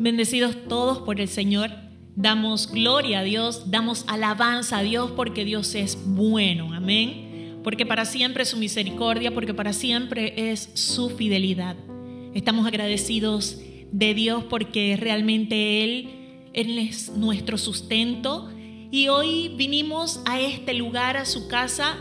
Bendecidos todos por el Señor. Damos gloria a Dios, damos alabanza a Dios porque Dios es bueno. Amén. Porque para siempre es su misericordia, porque para siempre es su fidelidad. Estamos agradecidos de Dios porque realmente Él, Él es nuestro sustento. Y hoy vinimos a este lugar, a su casa,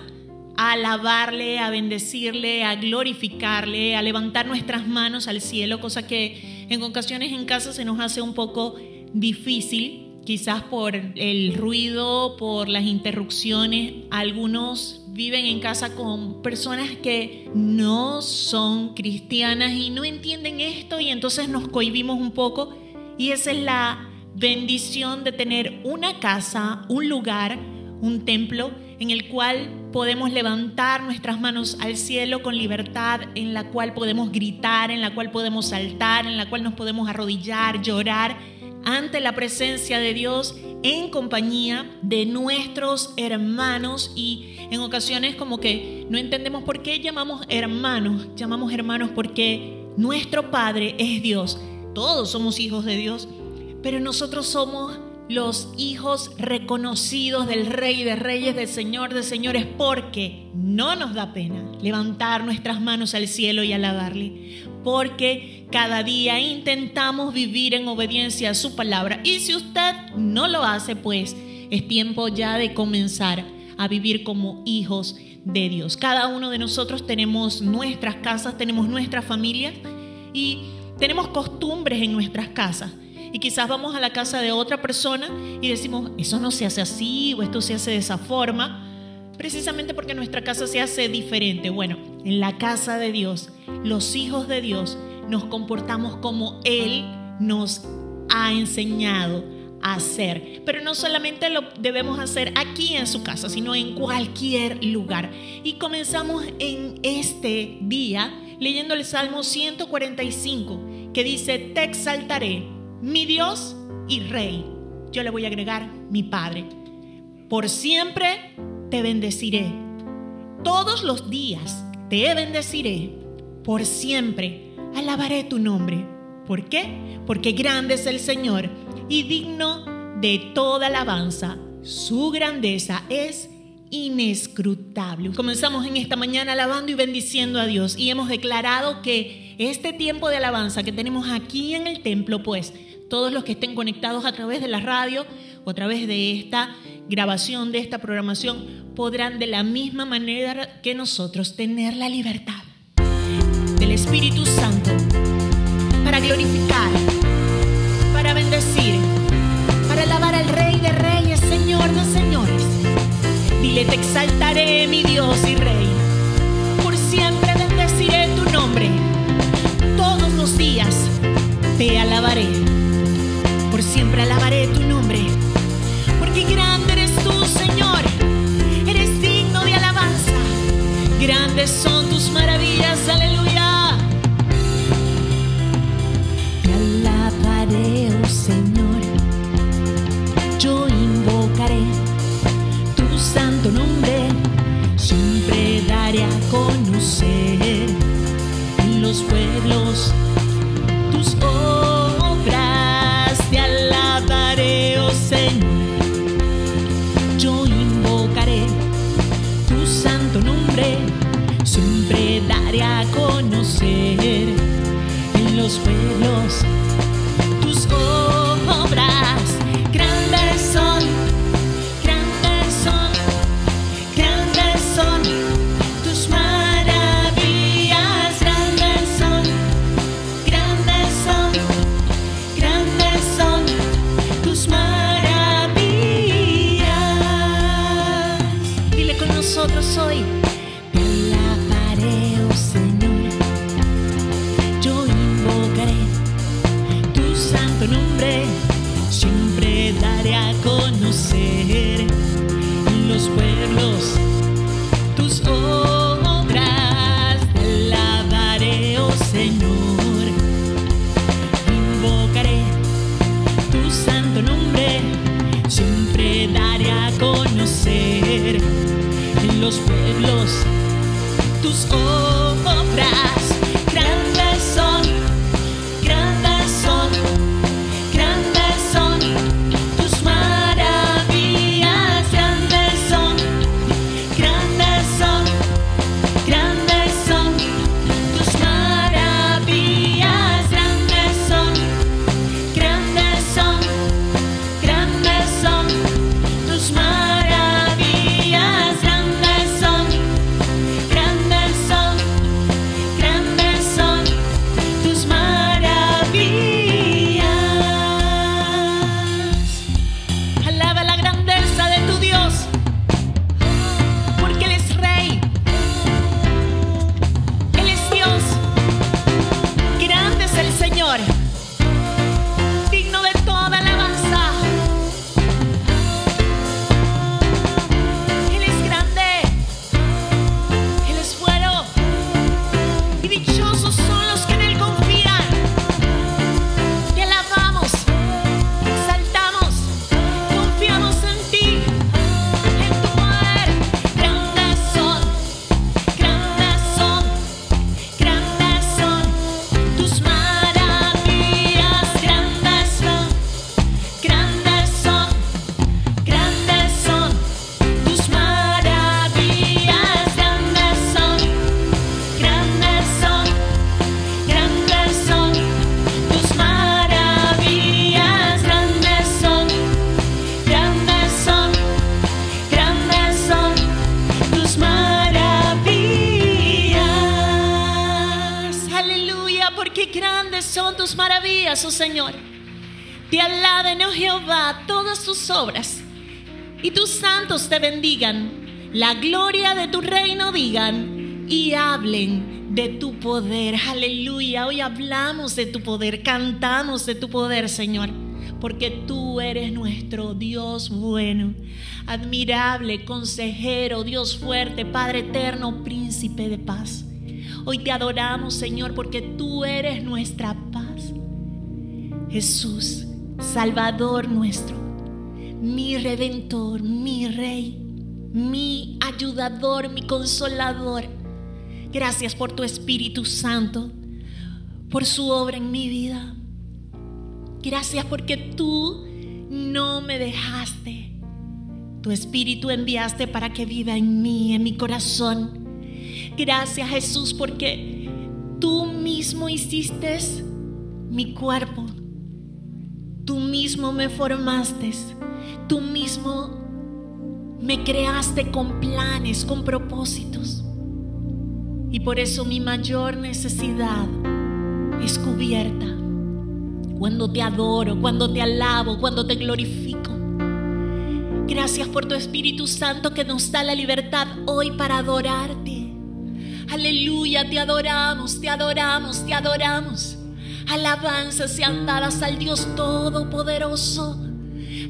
a alabarle, a bendecirle, a glorificarle, a levantar nuestras manos al cielo, cosa que en ocasiones en casa se nos hace un poco difícil, quizás por el ruido, por las interrupciones. Algunos viven en casa con personas que no son cristianas y no entienden esto y entonces nos cohibimos un poco y esa es la bendición de tener una casa, un lugar, un templo en el cual podemos levantar nuestras manos al cielo con libertad, en la cual podemos gritar, en la cual podemos saltar, en la cual nos podemos arrodillar, llorar ante la presencia de Dios en compañía de nuestros hermanos. Y en ocasiones como que no entendemos por qué llamamos hermanos, llamamos hermanos porque nuestro Padre es Dios, todos somos hijos de Dios, pero nosotros somos los hijos reconocidos del Rey de Reyes, del Señor de Señores, porque no nos da pena levantar nuestras manos al cielo y alabarle, porque cada día intentamos vivir en obediencia a su palabra. Y si usted no lo hace, pues es tiempo ya de comenzar a vivir como hijos de Dios. Cada uno de nosotros tenemos nuestras casas, tenemos nuestra familia y tenemos costumbres en nuestras casas y quizás vamos a la casa de otra persona y decimos, eso no se hace así o esto se hace de esa forma, precisamente porque nuestra casa se hace diferente. Bueno, en la casa de Dios, los hijos de Dios, nos comportamos como Él nos ha enseñado a hacer. Pero no solamente lo debemos hacer aquí en su casa, sino en cualquier lugar. Y comenzamos en este día leyendo el Salmo 145, que dice, te exaltaré mi Dios y Rey. Yo le voy a agregar mi Padre. Por siempre te bendeciré. Todos los días te bendeciré. Por siempre alabaré tu nombre. ¿Por qué? Porque grande es el Señor y digno de toda alabanza. Su grandeza es inescrutable. Comenzamos en esta mañana alabando y bendiciendo a Dios y hemos declarado que este tiempo de alabanza que tenemos aquí en el templo, pues todos los que estén conectados a través de la radio o a través de esta grabación, de esta programación, podrán de la misma manera que nosotros tener la libertad del Espíritu Santo para glorificar, para bendecir, para alabar al Rey de Reyes, Señor de Señores. Dile, te exaltaré, mi Dios y Rey. Por siempre bendeciré tu nombre. Todos los días te alabaré por siempre alabaré tu nombre, porque grande eres tú, Señor, eres digno de alabanza, grandes son tus maravillas, los pueblos La gloria de tu reino digan y hablen de tu poder. Aleluya. Hoy hablamos de tu poder, cantamos de tu poder, Señor. Porque tú eres nuestro Dios bueno, admirable, consejero, Dios fuerte, Padre eterno, príncipe de paz. Hoy te adoramos, Señor, porque tú eres nuestra paz. Jesús, Salvador nuestro, mi redentor, mi rey, mi ayudador, mi consolador. Gracias por tu Espíritu Santo, por su obra en mi vida. Gracias porque tú no me dejaste. Tu Espíritu enviaste para que viva en mí, en mi corazón. Gracias Jesús porque tú mismo hiciste mi cuerpo. Tú mismo me formaste. Tú mismo me creaste con planes, con propósitos. Y por eso mi mayor necesidad es cubierta. Cuando te adoro, cuando te alabo, cuando te glorifico. Gracias por tu Espíritu Santo que nos da la libertad hoy para adorarte. Aleluya, te adoramos, te adoramos, te adoramos. Alabanzas sean dadas al Dios Todopoderoso,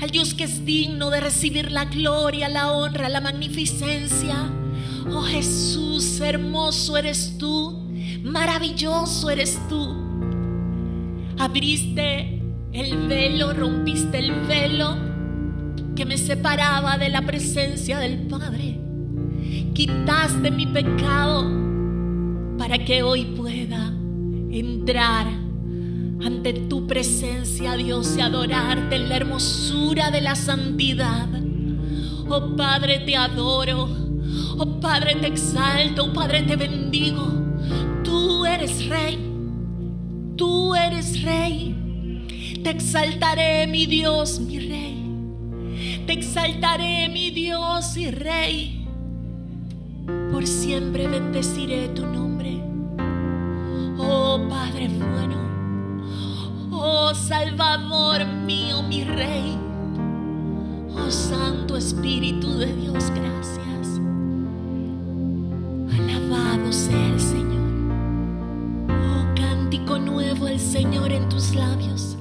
al Dios que es digno de recibir la gloria, la honra, la magnificencia. Oh Jesús, hermoso eres tú, maravilloso eres tú. Abriste el velo, rompiste el velo que me separaba de la presencia del Padre. Quitaste mi pecado para que hoy pueda entrar ante tu presencia, Dios, y adorarte en la hermosura de la santidad. Oh Padre, te adoro. Oh Padre, te exalto. Oh Padre, te bendigo. Tú eres rey. Tú eres rey. Te exaltaré, mi Dios, mi rey. Te exaltaré, mi Dios y rey. Por siempre bendeciré tu nombre. Oh Padre bueno. Oh Salvador mío, mi Rey. Oh Santo Espíritu de Dios, gracias. Alabado sea el Señor. Oh cántico nuevo el Señor en tus labios.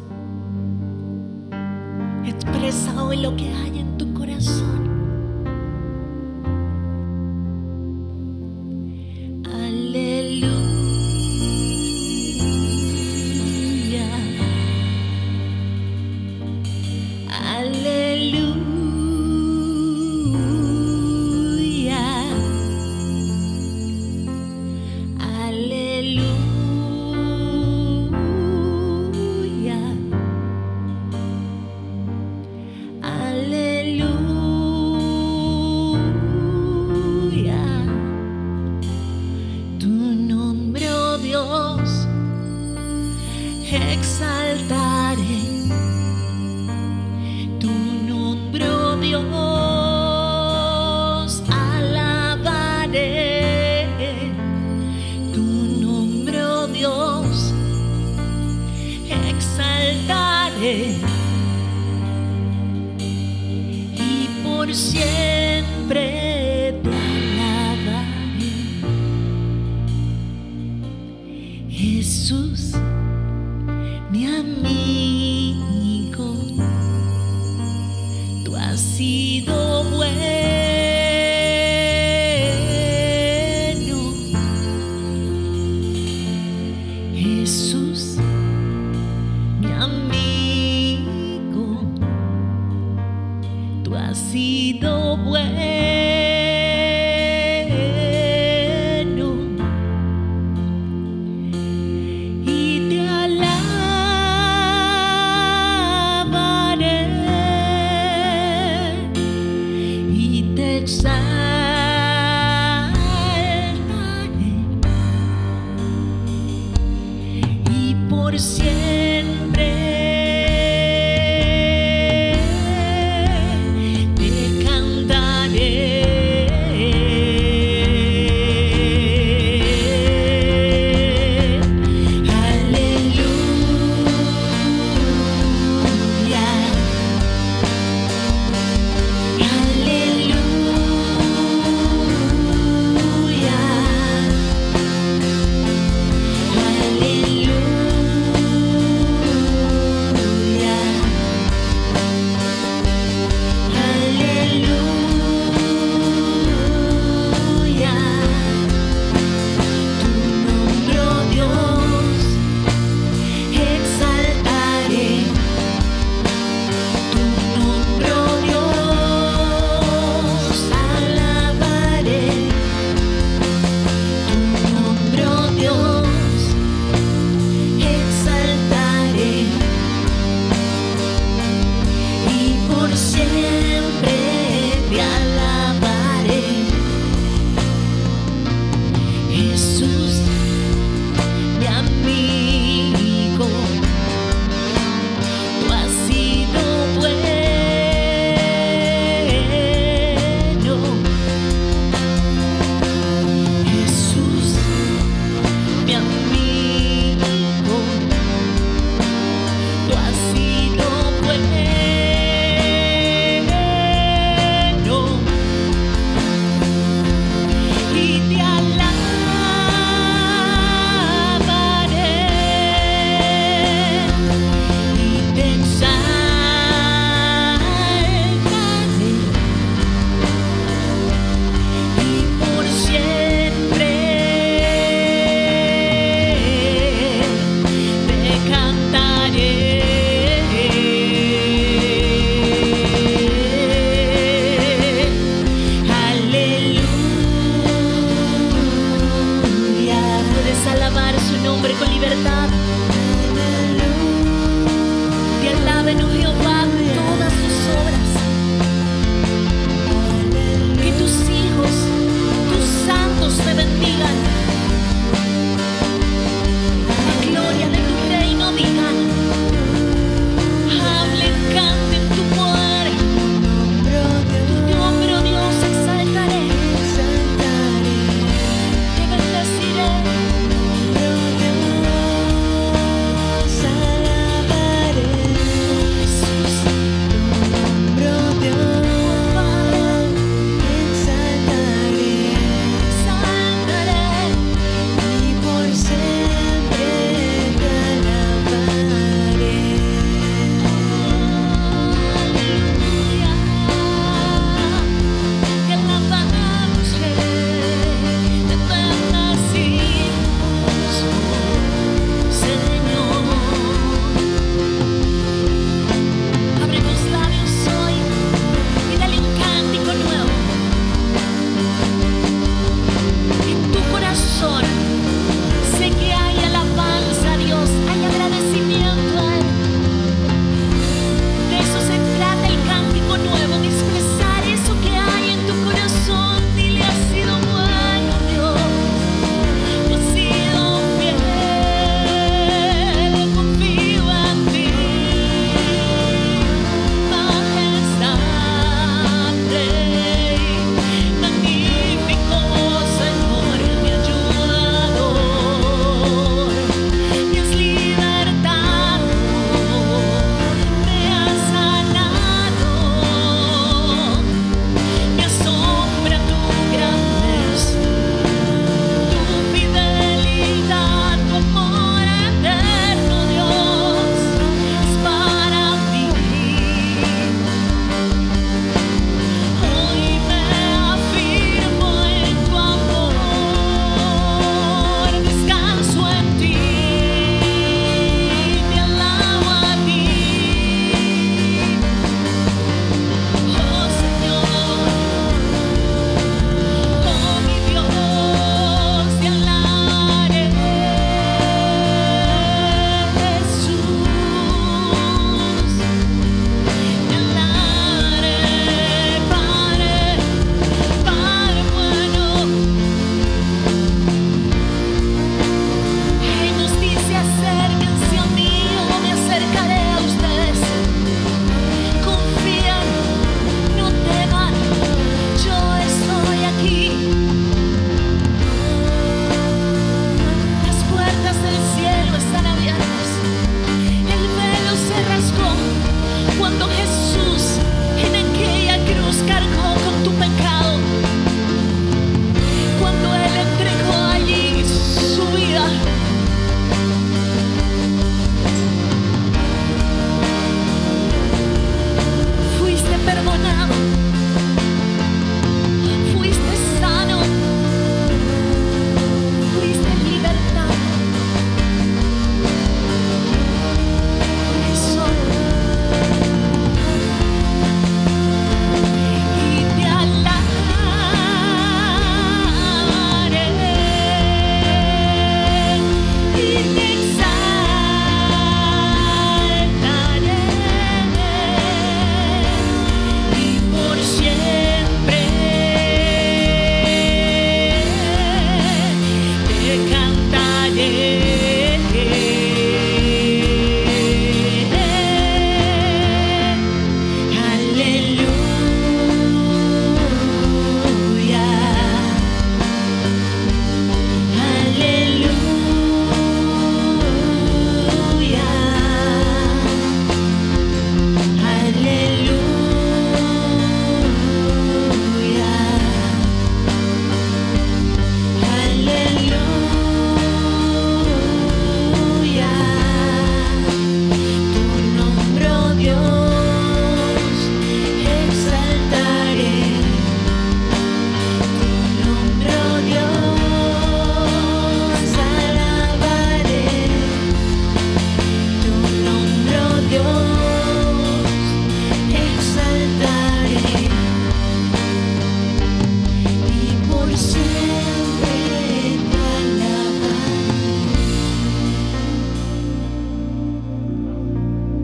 Expresa hoy lo que hay en tu corazón.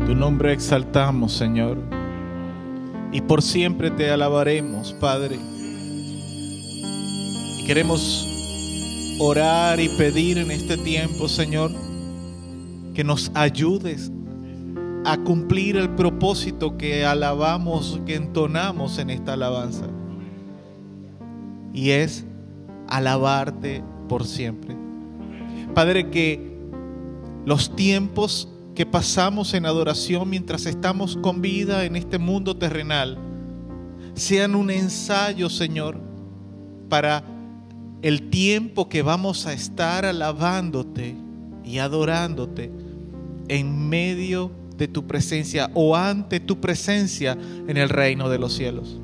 Tu nombre exaltamos, Señor. Y por siempre te alabaremos, Padre. Y queremos orar y pedir en este tiempo, Señor, que nos ayudes a cumplir el propósito que alabamos, que entonamos en esta alabanza. Y es alabarte por siempre. Padre, que los tiempos que pasamos en adoración mientras estamos con vida en este mundo terrenal sean un ensayo, Señor, para el tiempo que vamos a estar alabándote y adorándote en medio de tu presencia o ante tu presencia en el reino de los cielos.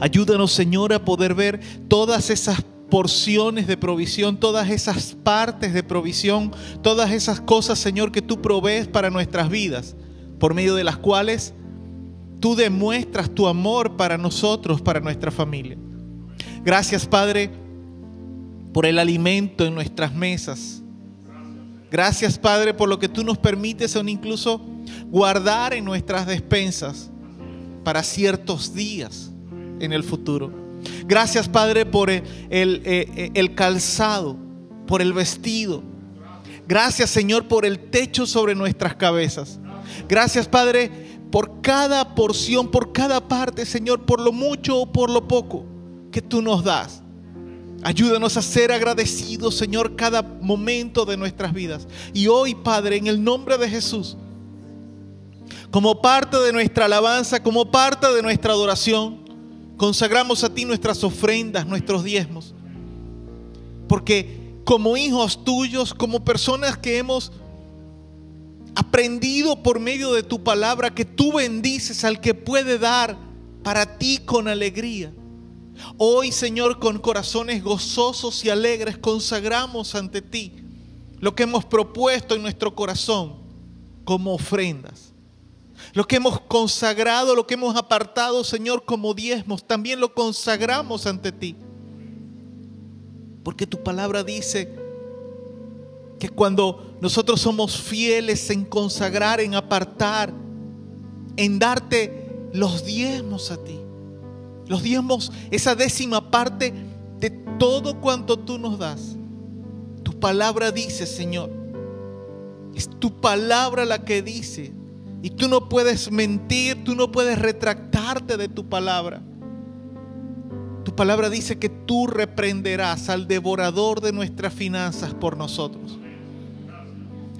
Ayúdanos, Señor, a poder ver todas esas porciones de provisión, todas esas partes de provisión, todas esas cosas, Señor, que tú provees para nuestras vidas, por medio de las cuales tú demuestras tu amor para nosotros, para nuestra familia. Gracias, Padre, por el alimento en nuestras mesas. Gracias, Padre, por lo que tú nos permites aún incluso guardar en nuestras despensas para ciertos días en el futuro. Gracias, Padre, por eh, el, calzado, por el vestido. Gracias, Señor, por el techo sobre nuestras cabezas. Gracias, Padre, por cada porción, por cada parte, Señor, por lo mucho o por lo poco que tú nos das. Ayúdanos a ser agradecidos, Señor, cada momento de nuestras vidas. Y hoy, Padre, en el nombre de Jesús, como parte de nuestra alabanza, como parte de nuestra adoración, consagramos a ti nuestras ofrendas, nuestros diezmos. Porque como hijos tuyos, como personas que hemos aprendido por medio de tu palabra que tú bendices al que puede dar para ti con alegría. Hoy, Señor, con corazones gozosos y alegres, consagramos ante ti lo que hemos propuesto en nuestro corazón como ofrendas. Lo que hemos consagrado, lo que hemos apartado, Señor, como diezmos, también lo consagramos ante ti. Porque tu palabra dice que cuando nosotros somos fieles en consagrar, en apartar, en darte los diezmos a ti, los diezmos, esa décima parte de todo cuanto tú nos das. Tu palabra dice, Señor. Es tu palabra la que dice. Y tú no puedes mentir, tú no puedes retractarte de tu palabra. Tu palabra dice que tú reprenderás al devorador de nuestras finanzas por nosotros.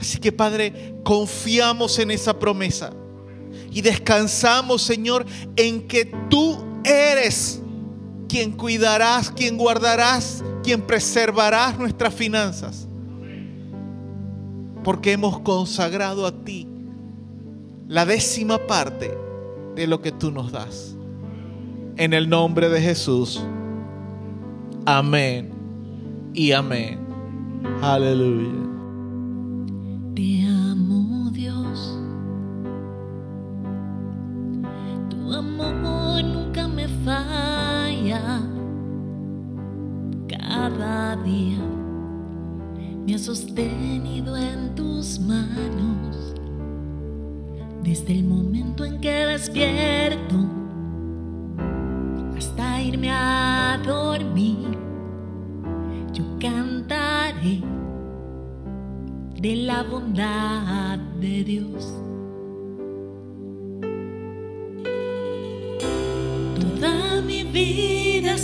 Así que Padre, confiamos en esa promesa y descansamos, Señor, en que tú eres quien cuidarás, quien guardarás, quien preservarás nuestras finanzas. Porque hemos consagrado a ti la décima parte de lo que tú nos das. En el nombre de Jesús. Amén y amén. Aleluya. En que despierto hasta irme a dormir, yo cantaré de la bondad de Dios. Toda mi vida ha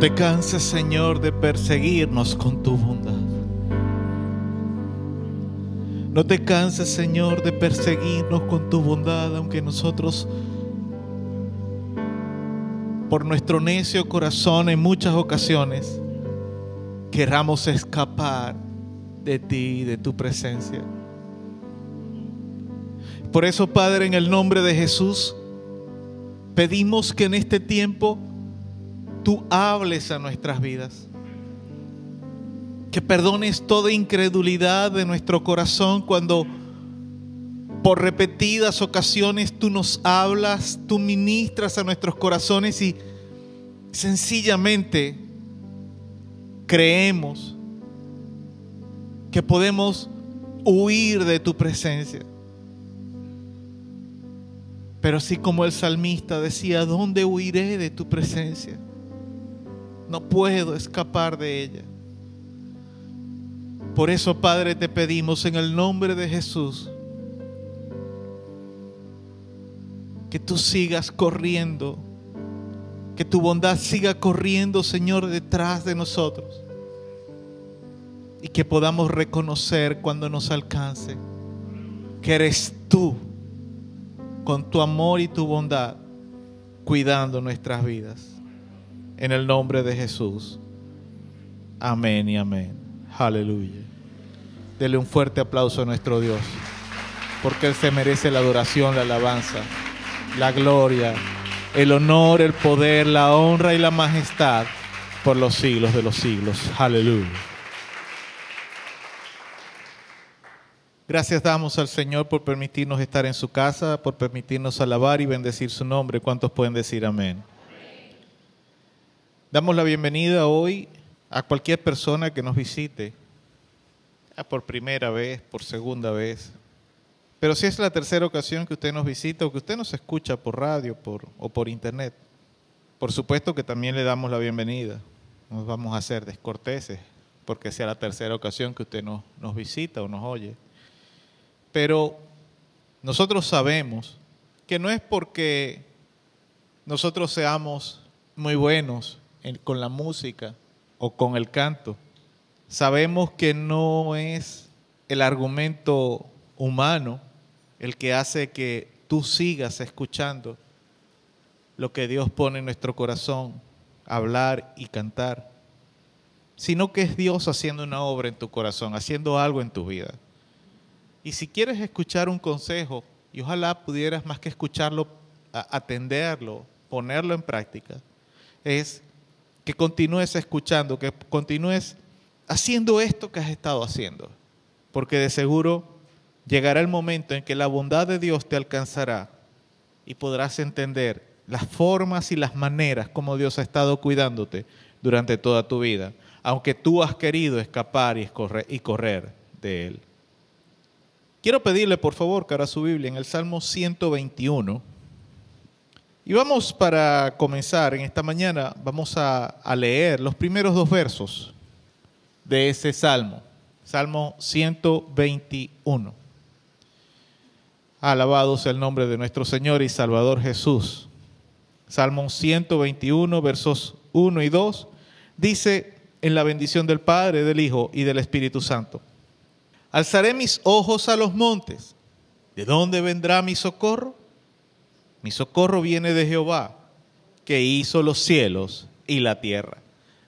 Te canses, Señor, de perseguirnos con tu bondad. No te canses, Señor, de perseguirnos con tu bondad, aunque nosotros, por nuestro necio corazón, en muchas ocasiones, queramos escapar de ti, de tu presencia. Por eso, Padre, en el nombre de Jesús, pedimos que en este tiempo tú hables a nuestras vidas. Que perdones toda incredulidad de nuestro corazón cuando por repetidas ocasiones tú nos hablas, tú ministras a nuestros corazones y sencillamente creemos que podemos huir de tu presencia. Pero así como el salmista decía, ¿dónde huiré de tu presencia? No puedo escapar de ella. Por eso, Padre, te pedimos en el nombre de Jesús que tú sigas corriendo, que tu bondad siga corriendo, Señor, detrás de nosotros. Y que podamos reconocer cuando nos alcance que eres tú con tu amor y tu bondad, cuidando nuestras vidas. En el nombre de Jesús. Amén y amén. Aleluya. Dele un fuerte aplauso a nuestro Dios, porque Él se merece la adoración, la alabanza, la gloria, el honor, el poder, la honra y la majestad por los siglos de los siglos. Aleluya. Gracias damos al Señor por permitirnos estar en su casa, por permitirnos alabar y bendecir su nombre. ¿Cuántos pueden decir amén? Damos la bienvenida hoy a cualquier persona que nos visite, por primera vez, por segunda vez. Pero si es la tercera ocasión que usted nos visita o que usted nos escucha por radio por, o por internet, por supuesto que también le damos la bienvenida. Nos vamos a hacer descorteses porque sea la tercera ocasión que usted nos, nos visita o nos oye. Pero nosotros sabemos que no es porque nosotros seamos muy buenos con la música o con el canto. Sabemos que no es el argumento humano el que hace que tú sigas escuchando lo que Dios pone en nuestro corazón, hablar y cantar, sino que es Dios haciendo una obra en tu corazón, haciendo algo en tu vida. Y si quieres escuchar un consejo, y ojalá pudieras más que escucharlo, atenderlo, ponerlo en práctica, es que continúes escuchando, que continúes haciendo esto que has estado haciendo. Porque de seguro llegará el momento en que la bondad de Dios te alcanzará y podrás entender las formas y las maneras como Dios ha estado cuidándote durante toda tu vida, aunque tú has querido escapar y correr, de Él. Quiero pedirle, por favor, que su Biblia en el Salmo 121. Y vamos para comenzar en esta mañana, vamos a, leer los primeros dos versos de ese Salmo. Salmo 121. Alabado sea el nombre de nuestro Señor y Salvador Jesús. Salmo 121, versos 1 y 2, dice en la bendición del Padre, del Hijo y del Espíritu Santo. Alzaré mis ojos a los montes. ¿De dónde vendrá mi socorro? Mi socorro viene de Jehová, que hizo los cielos y la tierra.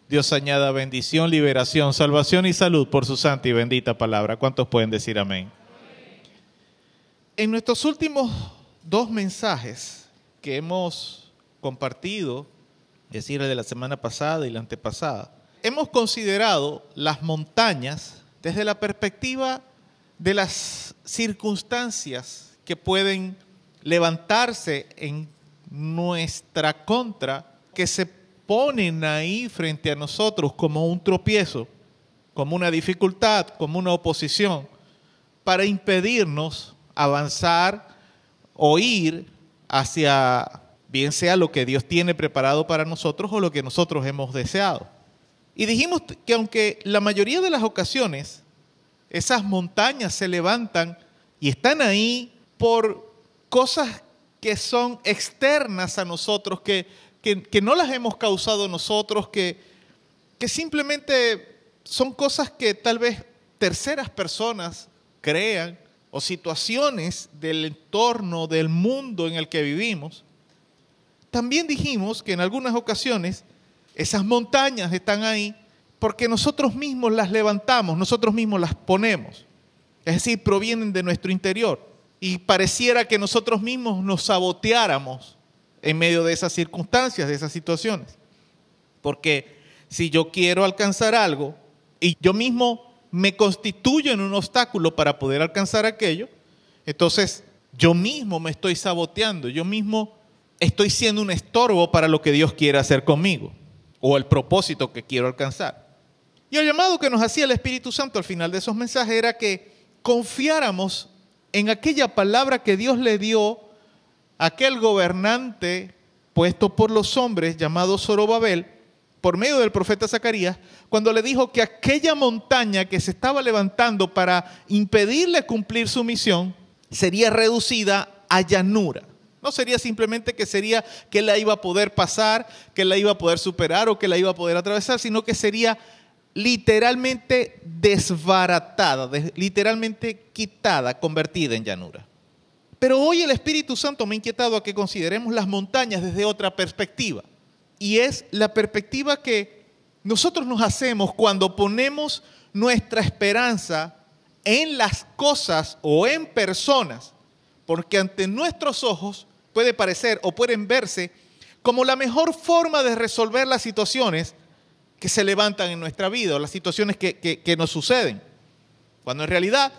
Dios añada bendición, liberación, salvación y salud por su santa y bendita palabra. ¿Cuántos pueden decir amén? En nuestros últimos dos mensajes que hemos compartido, es decir, el de la semana pasada y la antepasada, hemos considerado las montañas desde la perspectiva de las circunstancias que pueden levantarse en nuestra contra, que se ponen ahí frente a nosotros como un tropiezo, como una dificultad, como una oposición, para impedirnos avanzar o ir hacia bien sea lo que Dios tiene preparado para nosotros o lo que nosotros hemos deseado. Y dijimos que aunque la mayoría de las ocasiones esas montañas se levantan y están ahí por cosas que son externas a nosotros, que, que, no las hemos causado nosotros, que, que simplemente son cosas que tal vez terceras personas crean o situaciones del entorno, del mundo en el que vivimos. También dijimos que en algunas ocasiones esas montañas están ahí porque nosotros mismos las levantamos, nosotros mismos las ponemos. Es decir, provienen de nuestro interior. Y pareciera que nosotros mismos nos saboteáramos en medio de esas circunstancias, de esas situaciones. Porque si yo quiero alcanzar algo y yo mismo me constituyo en un obstáculo para poder alcanzar aquello, entonces yo mismo me estoy saboteando, yo mismo estoy siendo un estorbo para lo que Dios quiere hacer conmigo o el propósito que quiero alcanzar. Y el llamado que nos hacía el Espíritu Santo al final de esos mensajes era que confiáramos en aquella palabra que Dios le dio a aquel gobernante puesto por los hombres llamado Zorobabel, por medio del profeta Zacarías, cuando le dijo que aquella montaña que se estaba levantando para impedirle cumplir su misión sería reducida a llanura. No sería simplemente que sería que la iba a poder pasar, que la iba a poder superar o que la iba a poder atravesar, sino que sería literalmente desbaratada, literalmente quitada, convertida en llanura. Pero hoy el Espíritu Santo me ha inquietado a que consideremos las montañas desde otra perspectiva. Y es la perspectiva que nosotros nos hacemos cuando ponemos nuestra esperanza en las cosas o en personas, porque ante nuestros ojos puede parecer o pueden verse como la mejor forma de resolver las situaciones que se levantan en nuestra vida o las situaciones que, nos suceden. Cuando en realidad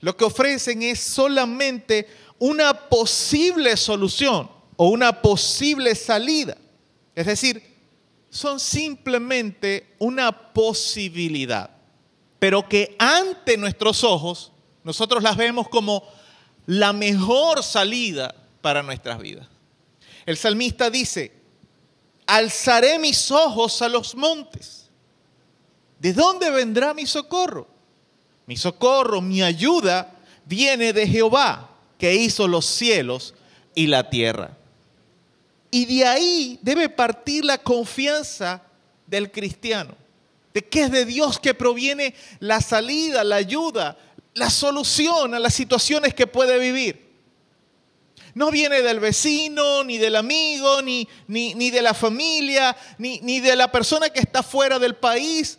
lo que ofrecen es solamente una posible solución o una posible salida. Es decir, son simplemente una posibilidad, pero que ante nuestros ojos nosotros las vemos como la mejor salida para nuestras vidas. El salmista dice, alzaré mis ojos a los montes. ¿De dónde vendrá mi socorro? Mi socorro, mi ayuda viene de Jehová, que hizo los cielos y la tierra. Y de ahí debe partir la confianza del cristiano, de que es de Dios que proviene la salida, la ayuda, la solución a las situaciones que puede vivir. No viene del vecino, ni del amigo, ni, ni, de la familia, ni, ni de la persona que está fuera del país.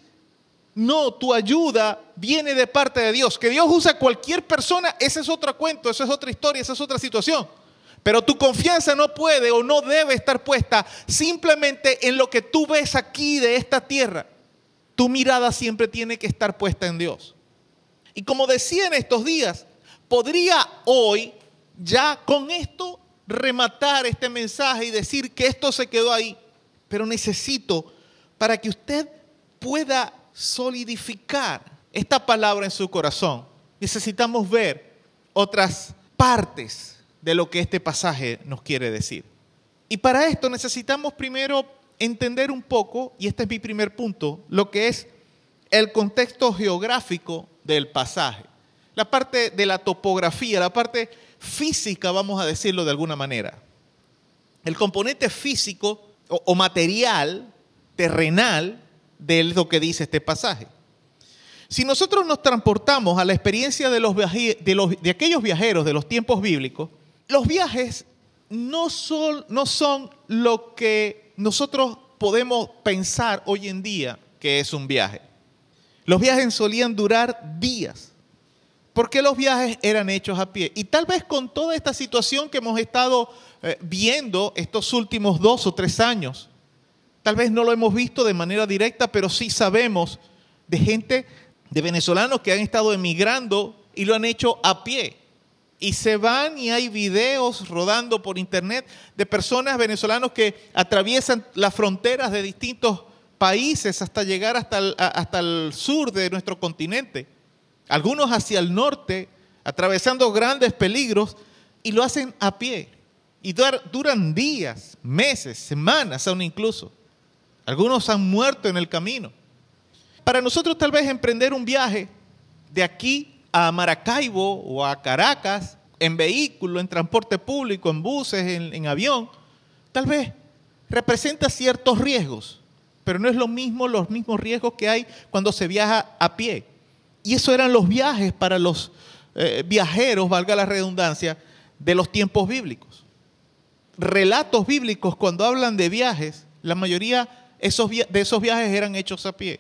No, tu ayuda viene de parte de Dios. Que Dios usa cualquier persona, ese es otro cuento, esa es otra historia, esa es otra situación. Pero tu confianza no puede o no debe estar puesta simplemente en lo que tú ves aquí de esta tierra. Tu mirada siempre tiene que estar puesta en Dios. Y como decía en estos días, podría hoy ya con esto rematar este mensaje y decir que esto se quedó ahí. Pero necesito, para que usted pueda solidificar esta palabra en su corazón, necesitamos ver otras partes de lo que este pasaje nos quiere decir. Y para esto necesitamos primero entender un poco, y este es mi primer punto, lo que es el contexto geográfico del pasaje. La parte de la topografía, la parte física, vamos a decirlo de alguna manera. El componente físico o, material, terrenal, de lo que dice este pasaje. Si nosotros nos transportamos a la experiencia de, los de, los, de aquellos viajeros de los tiempos bíblicos, los viajes no son, no son lo que nosotros podemos pensar hoy en día que es un viaje. Los viajes solían durar días, porque los viajes eran hechos a pie. Y tal vez con toda esta situación que hemos estado eh, viendo estos últimos dos o tres años, tal vez no lo hemos visto de manera directa, pero sí sabemos de gente, de venezolanos que han estado emigrando y lo han hecho a pie. Y se van y hay videos rodando por internet de personas venezolanos que atraviesan las fronteras de distintos países hasta llegar hasta hasta el sur de nuestro continente algunos hacia el norte, atravesando grandes peligros, y lo hacen a pie. Y duran días, meses, semanas aún incluso. Algunos han muerto en el camino. Para nosotros tal vez emprender un viaje de aquí a Maracaibo o a Caracas, en vehículo, en transporte público, en buses, en, en avión, tal vez representa ciertos riesgos, pero no es lo mismo los mismos riesgos que hay cuando se viaja a pie. Y eso eran los viajes para los eh, viajeros, valga la redundancia, de los tiempos bíblicos. Relatos bíblicos cuando hablan de viajes, la mayoría de esos viajes eran hechos a pie,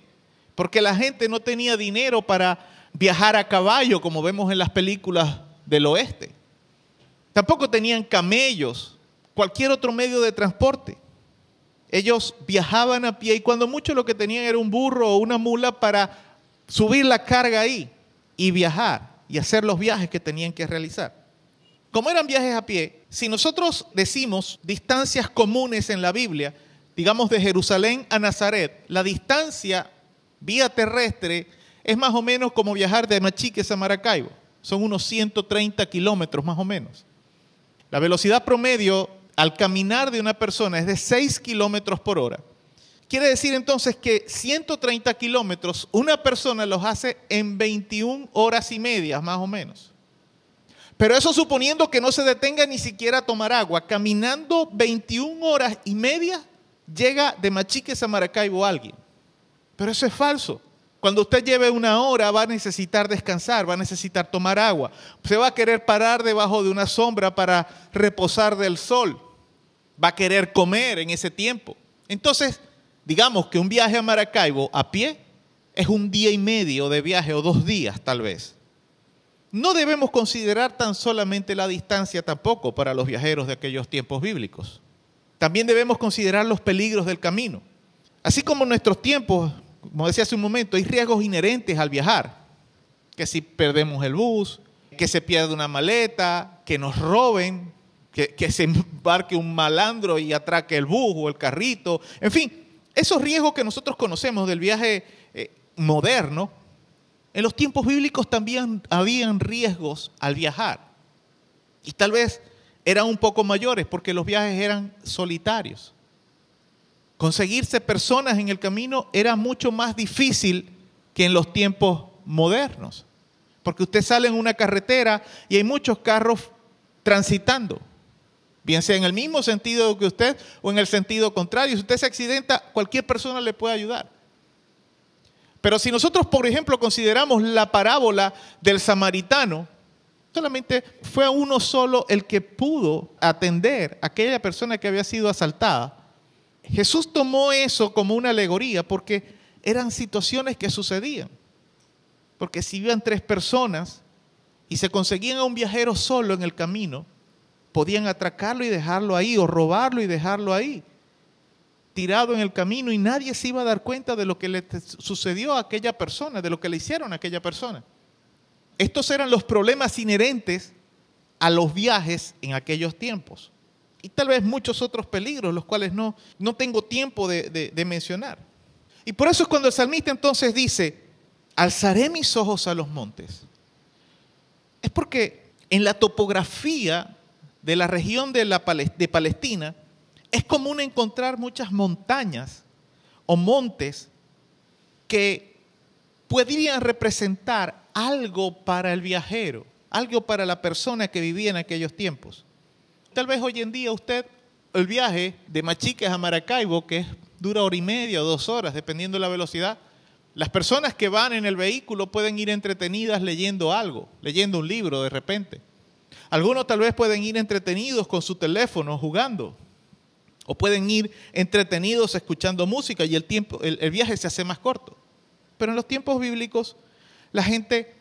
porque la gente no tenía dinero para viajar a caballo como vemos en las películas del oeste. Tampoco tenían camellos, cualquier otro medio de transporte. Ellos viajaban a pie y cuando mucho lo que tenían era un burro o una mula para subir la carga ahí y viajar y hacer los viajes que tenían que realizar. Como eran viajes a pie, si nosotros decimos distancias comunes en la Biblia, digamos de Jerusalén a Nazaret, la distancia vía terrestre es más o menos como viajar de Machiques a Maracaibo. Son unos 130 kilómetros más o menos. La velocidad promedio al caminar de una persona es de 6 kilómetros por hora. Quiere decir entonces que 130 kilómetros una persona los hace en 21 horas y media, más o menos. Pero eso suponiendo que no se detenga ni siquiera a tomar agua. Caminando 21 horas y media llega de Machiques a Maracaibo alguien. Pero eso es falso. Cuando usted lleve una hora va a necesitar descansar, va a necesitar tomar agua. Se va a querer parar debajo de una sombra para reposar del sol. Va a querer comer en ese tiempo. Entonces, digamos que un viaje a Maracaibo a pie es un día y medio de viaje o dos días tal vez. No debemos considerar tan solamente la distancia tampoco para los viajeros de aquellos tiempos bíblicos. También debemos considerar los peligros del camino. Así como en nuestros tiempos, como decía hace un momento, hay riesgos inherentes al viajar. Que si perdemos el bus, que se pierda una maleta, que nos roben, que, se embarque un malandro y atraque el bus o el carrito. En fin, esos riesgos que nosotros conocemos del viaje eh, moderno, en los tiempos bíblicos también habían riesgos al viajar. Y tal vez eran un poco mayores porque los viajes eran solitarios. Conseguirse personas en el camino era mucho más difícil que en los tiempos modernos. Porque usted sale en una carretera y hay muchos carros transitando bien sea en el mismo sentido que usted o en el sentido contrario. Si usted se accidenta, cualquier persona le puede ayudar. Pero si nosotros, por ejemplo, consideramos la parábola del samaritano, solamente fue uno solo el que pudo atender a aquella persona que había sido asaltada. Jesús tomó eso como una alegoría porque eran situaciones que sucedían. Porque si iban tres personas y se conseguían a un viajero solo en el camino, podían atracarlo y dejarlo ahí o robarlo y dejarlo ahí, tirado en el camino y nadie se iba a dar cuenta de lo que le sucedió a aquella persona, de lo que le hicieron a aquella persona. Estos eran los problemas inherentes a los viajes en aquellos tiempos. Y tal vez muchos otros peligros, los cuales no, no tengo tiempo de, de mencionar. Y por eso es cuando el salmista entonces dice, alzaré mis ojos a los montes. Es porque en la topografía de la región de, la, Palestina, es común encontrar muchas montañas o montes que podrían representar algo para el viajero, algo para la persona que vivía en aquellos tiempos. Tal vez hoy en día usted, el viaje de Machiques a Maracaibo, que dura hora y media o dos horas, dependiendo de la velocidad, las personas que van en el vehículo pueden ir entretenidas leyendo algo, leyendo un libro de repente. Algunos tal vez pueden ir entretenidos con su teléfono jugando. O pueden ir entretenidos escuchando música y el, tiempo, el, viaje se hace más corto. Pero en los tiempos bíblicos la gente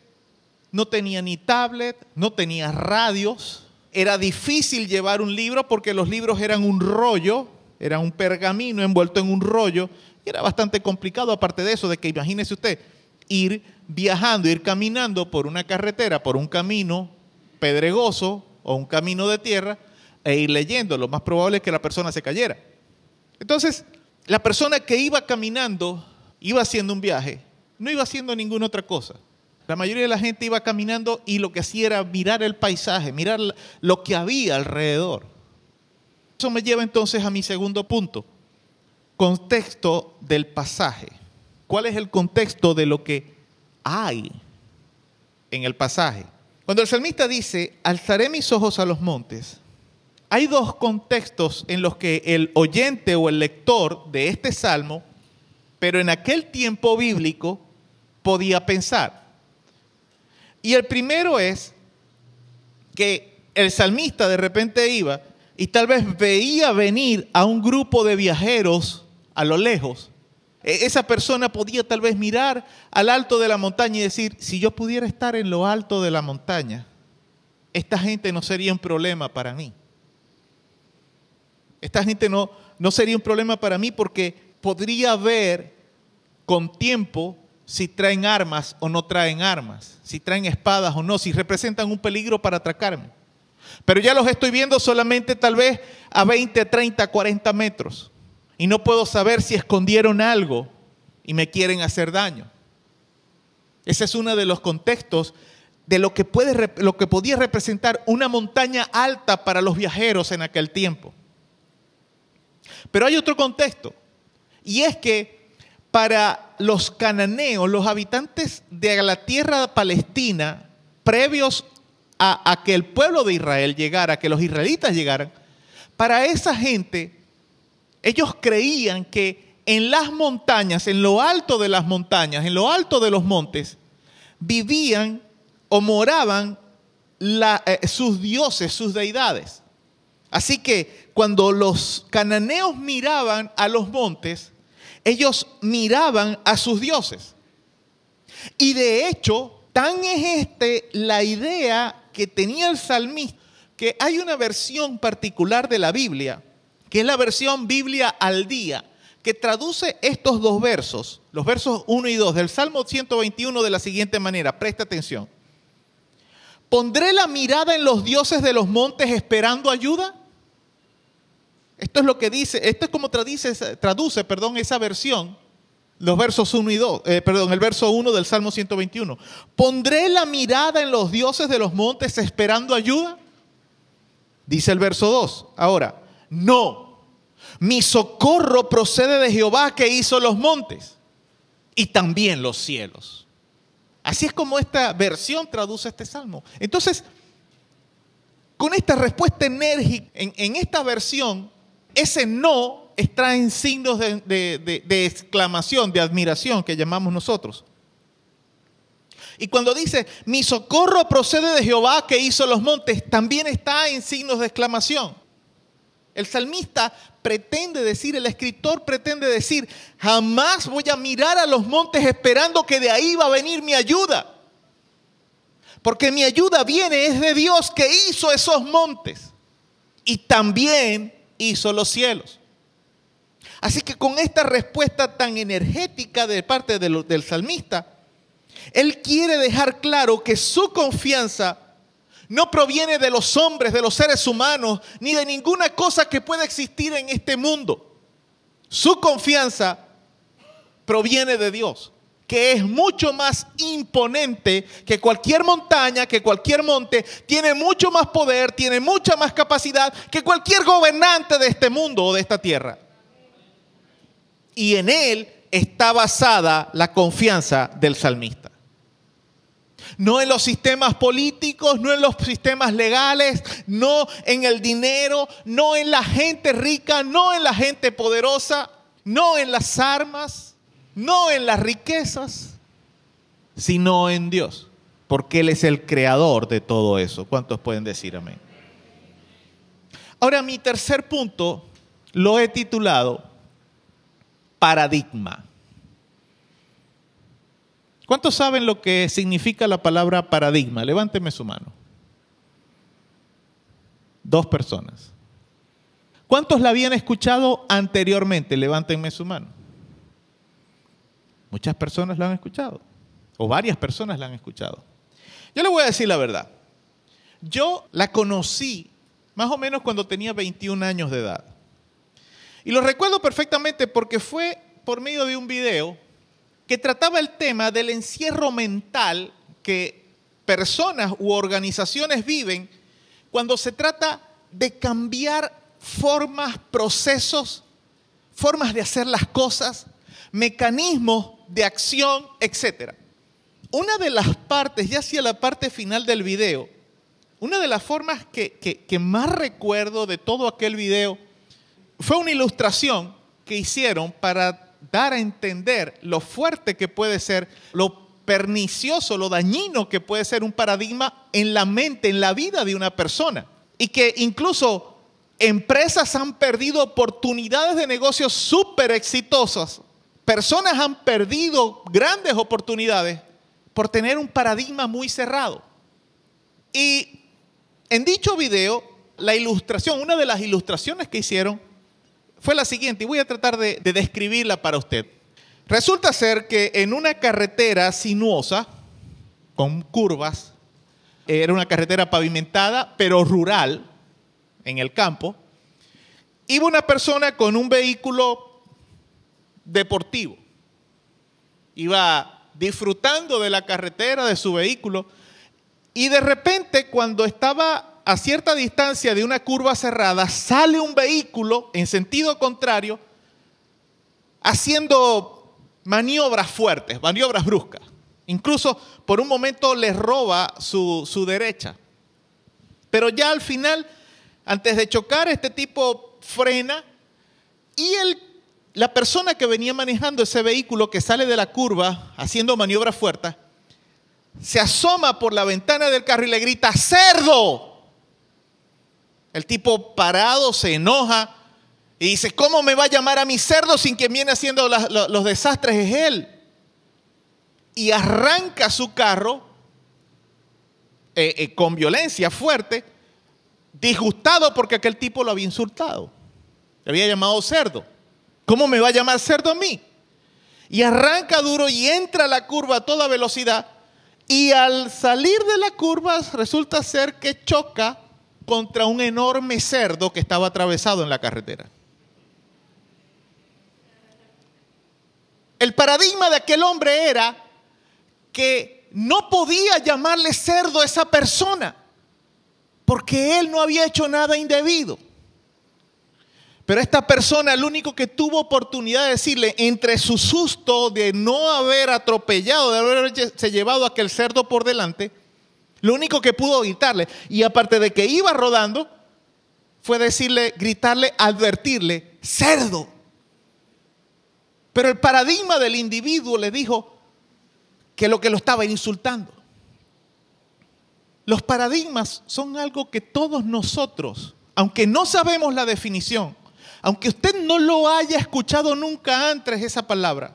no tenía ni tablet, no tenía radios. Era difícil llevar un libro porque los libros eran un rollo, era un pergamino envuelto en un rollo. Y era bastante complicado, aparte de eso, de que imagínese usted ir viajando, ir caminando por una carretera, por un camino pedregoso o un camino de tierra e ir leyendo. Lo más probable es que la persona se cayera. Entonces, la persona que iba caminando, iba haciendo un viaje, no iba haciendo ninguna otra cosa. La mayoría de la gente iba caminando y lo que hacía era mirar el paisaje, mirar lo que había alrededor. Eso me lleva entonces a mi segundo punto, contexto del pasaje. ¿Cuál es el contexto de lo que hay en el pasaje? Cuando el salmista dice, alzaré mis ojos a los montes, hay dos contextos en los que el oyente o el lector de este salmo, pero en aquel tiempo bíblico, podía pensar. Y el primero es que el salmista de repente iba y tal vez veía venir a un grupo de viajeros a lo lejos. E, esa persona podía tal vez mirar al alto de la montaña y decir, si yo pudiera estar en lo alto de la montaña, esta gente no sería un problema para mí. Esta gente no, no sería un problema para mí porque podría ver con tiempo si traen armas o no traen armas, si traen espadas o no, si representan un peligro para atracarme. Pero ya los estoy viendo solamente tal vez a 20, 30, 40 metros. Y no puedo saber si escondieron algo y me quieren hacer daño. Ese es uno de los contextos de lo que, puede, lo que podía representar una montaña alta para los viajeros en aquel tiempo. Pero hay otro contexto, y es que para los cananeos, los habitantes de la tierra palestina, previos a, a que el pueblo de Israel llegara, a que los israelitas llegaran, para esa gente, ellos creían que en las montañas, en lo alto de las montañas, en lo alto de los montes, vivían o moraban eh, sus dioses, sus deidades. Así que cuando los cananeos miraban a los montes, ellos miraban a sus dioses. Y de hecho, tan es este la idea que tenía el salmista, que hay una versión particular de la Biblia, que es la versión Biblia al día, que traduce estos dos versos, los versos 1 y 2 del Salmo 121 de la siguiente manera, presta atención. ¿Pondré la mirada en los dioses de los montes esperando ayuda? Esto es lo que dice, esto es como traduce, traduce perdón, esa versión, los versos 1 y 2, eh, perdón, el verso 1 del Salmo 121. ¿Pondré la mirada en los dioses de los montes esperando ayuda? Dice el verso 2. Ahora, no, mi socorro procede de Jehová que hizo los montes y también los cielos. Así es como esta versión traduce este salmo. Entonces, con esta respuesta enérgica en esta versión, ese no está en signos de, exclamación, de admiración que llamamos nosotros. Y cuando dice, mi socorro procede de Jehová que hizo los montes, también está en signos de exclamación. El salmista pretende decir, el escritor pretende decir, jamás voy a mirar a los montes esperando que de ahí va a venir mi ayuda. Porque mi ayuda viene es de Dios que hizo esos montes. Y también hizo los cielos. Así que con esta respuesta tan energética de parte del salmista, él quiere dejar claro que su confianza no proviene de los hombres, de los seres humanos, ni de ninguna cosa que pueda existir en este mundo. Su confianza proviene de Dios que es mucho más imponente que cualquier montaña, que cualquier monte, tiene mucho más poder, tiene mucha más capacidad que cualquier gobernante de este mundo o de esta tierra. Y en él está basada la confianza del salmista. No en los sistemas políticos, no en los sistemas legales, no en el dinero, no en la gente rica, no en la gente poderosa, no en las armas no en las riquezas, sino en Dios, porque Él es el creador de todo eso. ¿Cuántos pueden decir amén? Ahora, mi tercer punto lo he titulado paradigma. ¿Cuántos saben lo que significa la palabra paradigma? Levánteme su mano. Dos personas. ¿Cuántos la habían escuchado anteriormente? Levántenme su mano. Muchas personas la han escuchado, o varias personas la han escuchado. Yo le voy a decir la verdad. Yo la conocí más o menos cuando tenía 21 años de edad. Y lo recuerdo perfectamente porque fue por medio de un video que trataba el tema del encierro mental que personas u organizaciones viven cuando se trata de cambiar formas, procesos, formas de hacer las cosas, mecanismos de acción, etc. Una de las partes, ya hacia la parte final del video, una de las formas que, que más recuerdo de todo aquel video fue una ilustración que hicieron para dar a entender lo fuerte que puede ser, lo pernicioso, lo dañino que puede ser un paradigma en la mente, en la vida de una persona. Y que incluso empresas han perdido oportunidades de negocios súper exitosas. Personas han perdido grandes oportunidades por tener un paradigma muy cerrado. Y en dicho video, la ilustración, una de las ilustraciones que hicieron fue la siguiente, y voy a tratar de, describirla para usted. Resulta ser que en una carretera sinuosa, con curvas, era una carretera pavimentada, pero rural, en el campo, iba una persona con un vehículo deportivo. Iba disfrutando de la carretera, de su vehículo, y de repente cuando estaba a cierta distancia de una curva cerrada, sale un vehículo en sentido contrario, haciendo maniobras fuertes, maniobras bruscas. Incluso por un momento le roba su, su derecha. Pero ya al final, antes de chocar, este tipo frena y el, la persona que venía manejando ese vehículo que sale de la curva haciendo maniobras fuertes, se asoma por la ventana del carro y le grita, cerdo. El tipo parado se enoja y dice, ¿cómo me va a llamar a mi cerdo sin quien viene haciendo los desastres es él? Y arranca su carro eh, eh, con violencia fuerte, disgustado porque aquel tipo lo había insultado. Le había llamado cerdo. ¿Cómo me va a llamar cerdo a mí? Y arranca duro y entra a la curva a toda velocidad. Y al salir de la curva resulta ser que choca contra un enorme cerdo que estaba atravesado en la carretera. El paradigma de aquel hombre era que no podía llamarle cerdo a esa persona, porque él no había hecho nada indebido. Pero esta persona, el único que tuvo oportunidad de decirle, entre su susto de no haber atropellado, de haberse llevado aquel cerdo por delante, lo único que pudo gritarle, y aparte de que iba rodando, fue decirle, gritarle, advertirle, cerdo. Pero el paradigma del individuo le dijo que lo que lo estaba insultando. Los paradigmas son algo que todos nosotros, aunque no sabemos la definición, aunque usted no lo haya escuchado nunca antes esa palabra,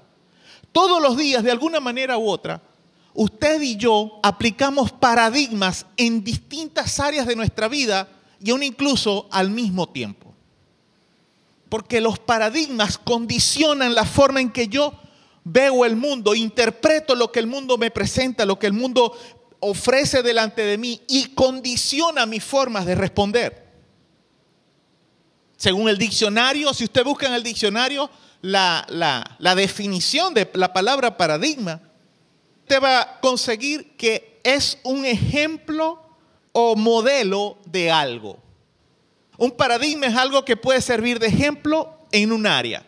todos los días de alguna manera u otra usted y yo aplicamos paradigmas en distintas áreas de nuestra vida y aún incluso al mismo tiempo. Porque los paradigmas condicionan la forma en que yo veo el mundo, interpreto lo que el mundo me presenta, lo que el mundo ofrece delante de mí y condiciona mis formas de responder. Según el diccionario, si usted busca en el diccionario la, la definición de la palabra paradigma, usted va a conseguir que es un ejemplo o modelo de algo. Un paradigma es algo que puede servir de ejemplo en un área.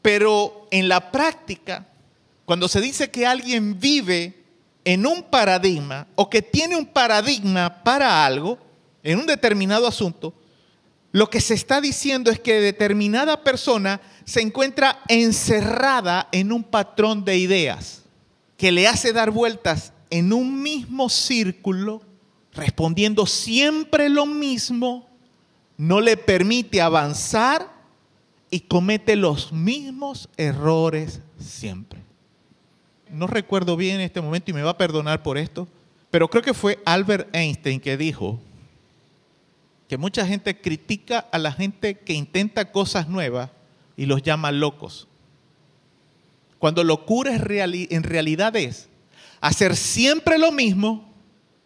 Pero en la práctica, cuando se dice que alguien vive en un paradigma o que tiene un paradigma para algo, en un determinado asunto, lo que se está diciendo es que determinada persona se encuentra encerrada en un patrón de ideas que le hace dar vueltas en un mismo círculo, respondiendo siempre lo mismo, no le permite avanzar y comete los mismos errores siempre. No recuerdo bien en este momento y me va a perdonar por esto, pero creo que fue Albert Einstein que dijo que mucha gente critica a la gente que intenta cosas nuevas y los llama locos. Cuando locura en realidad es hacer siempre lo mismo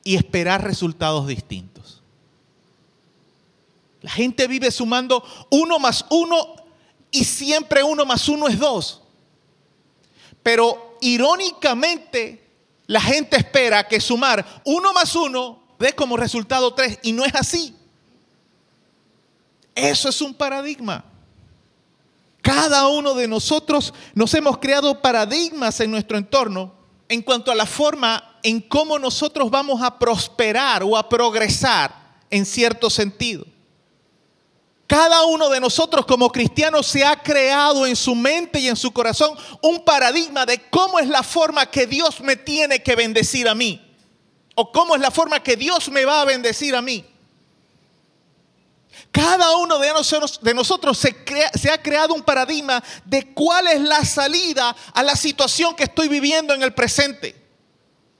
y esperar resultados distintos. La gente vive sumando uno más uno y siempre uno más uno es dos. Pero irónicamente, la gente espera que sumar uno más uno dé como resultado tres y no es así. Eso es un paradigma. Cada uno de nosotros nos hemos creado paradigmas en nuestro entorno en cuanto a la forma en cómo nosotros vamos a prosperar o a progresar en cierto sentido. Cada uno de nosotros como cristianos se ha creado en su mente y en su corazón un paradigma de cómo es la forma que Dios me tiene que bendecir a mí. O cómo es la forma que Dios me va a bendecir a mí. Cada uno de nosotros, se, ha creado un paradigma de cuál es la salida a la situación que estoy viviendo en el presente.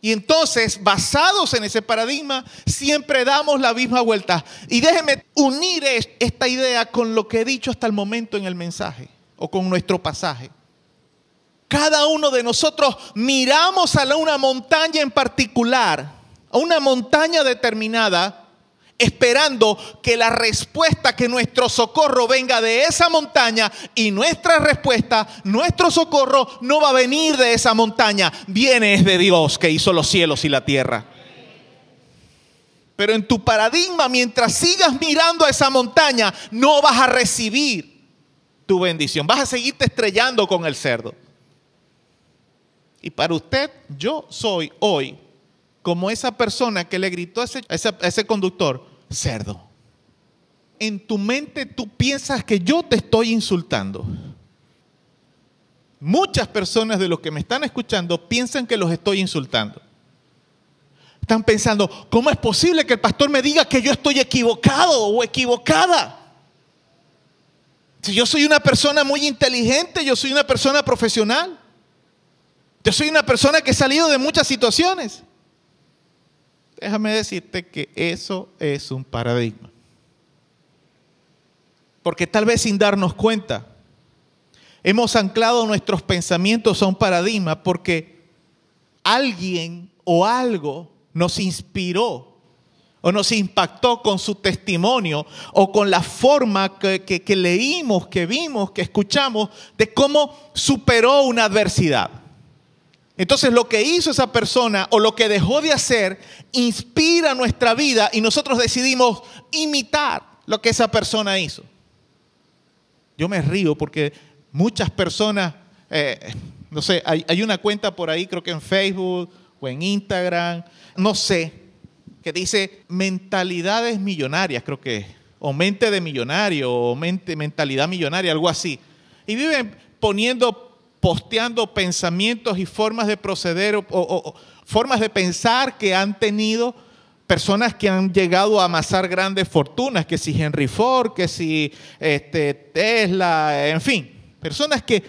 Y entonces, basados en ese paradigma, siempre damos la misma vuelta. Y déjeme unir esta idea con lo que he dicho hasta el momento en el mensaje o con nuestro pasaje. Cada uno de nosotros miramos a una montaña en particular, a una montaña determinada, esperando que la respuesta, que nuestro socorro venga de esa montaña y nuestra respuesta, nuestro socorro no va a venir de esa montaña, viene es de Dios que hizo los cielos y la tierra. Pero en tu paradigma, mientras sigas mirando a esa montaña, no vas a recibir tu bendición, vas a seguirte estrellando con el cerdo. Y para usted, yo soy hoy como esa persona que le gritó a ese, conductor, cerdo. En tu mente tú piensas que yo te estoy insultando. Muchas personas de los que me están escuchando piensan que los estoy insultando. Están pensando, ¿cómo es posible que el pastor me diga que yo estoy equivocado o equivocada? Si yo soy una persona muy inteligente, yo soy una persona profesional. Yo soy una persona que he salido de muchas situaciones. Déjame decirte que eso es un paradigma. Porque tal vez sin darnos cuenta, hemos anclado nuestros pensamientos a un paradigma porque alguien o algo nos inspiró o nos impactó con su testimonio o con la forma que, que, leímos, que vimos, que escuchamos de cómo superó una adversidad. Entonces lo que hizo esa persona o lo que dejó de hacer inspira nuestra vida y nosotros decidimos imitar lo que esa persona hizo. Yo me río porque muchas personas, eh, no sé, hay, una cuenta por ahí, creo que en Facebook o en Instagram, no sé, que dice mentalidades millonarias, creo que, o mente de millonario, o mente, mentalidad millonaria, algo así. Y viven poniendo posteando pensamientos y formas de proceder o, formas de pensar que han tenido personas que han llegado a amasar grandes fortunas, que si Henry Ford, que si este, Tesla, en fin, personas que,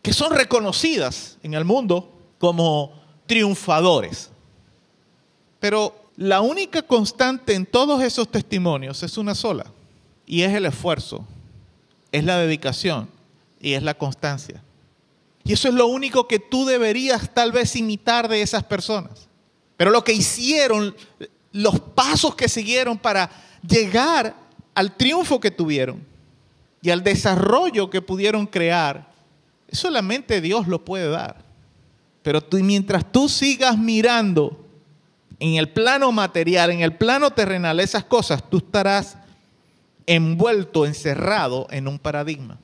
que son reconocidas en el mundo como triunfadores. Pero la única constante en todos esos testimonios es una sola, y es el esfuerzo, es la dedicación y es la constancia. Y eso es lo único que tú deberías tal vez imitar de esas personas. Pero lo que hicieron, los pasos que siguieron para llegar al triunfo que tuvieron y al desarrollo que pudieron crear, solamente Dios lo puede dar. Pero tú, mientras tú sigas mirando en el plano material, en el plano terrenal, esas cosas, tú estarás envuelto, encerrado en un paradigma.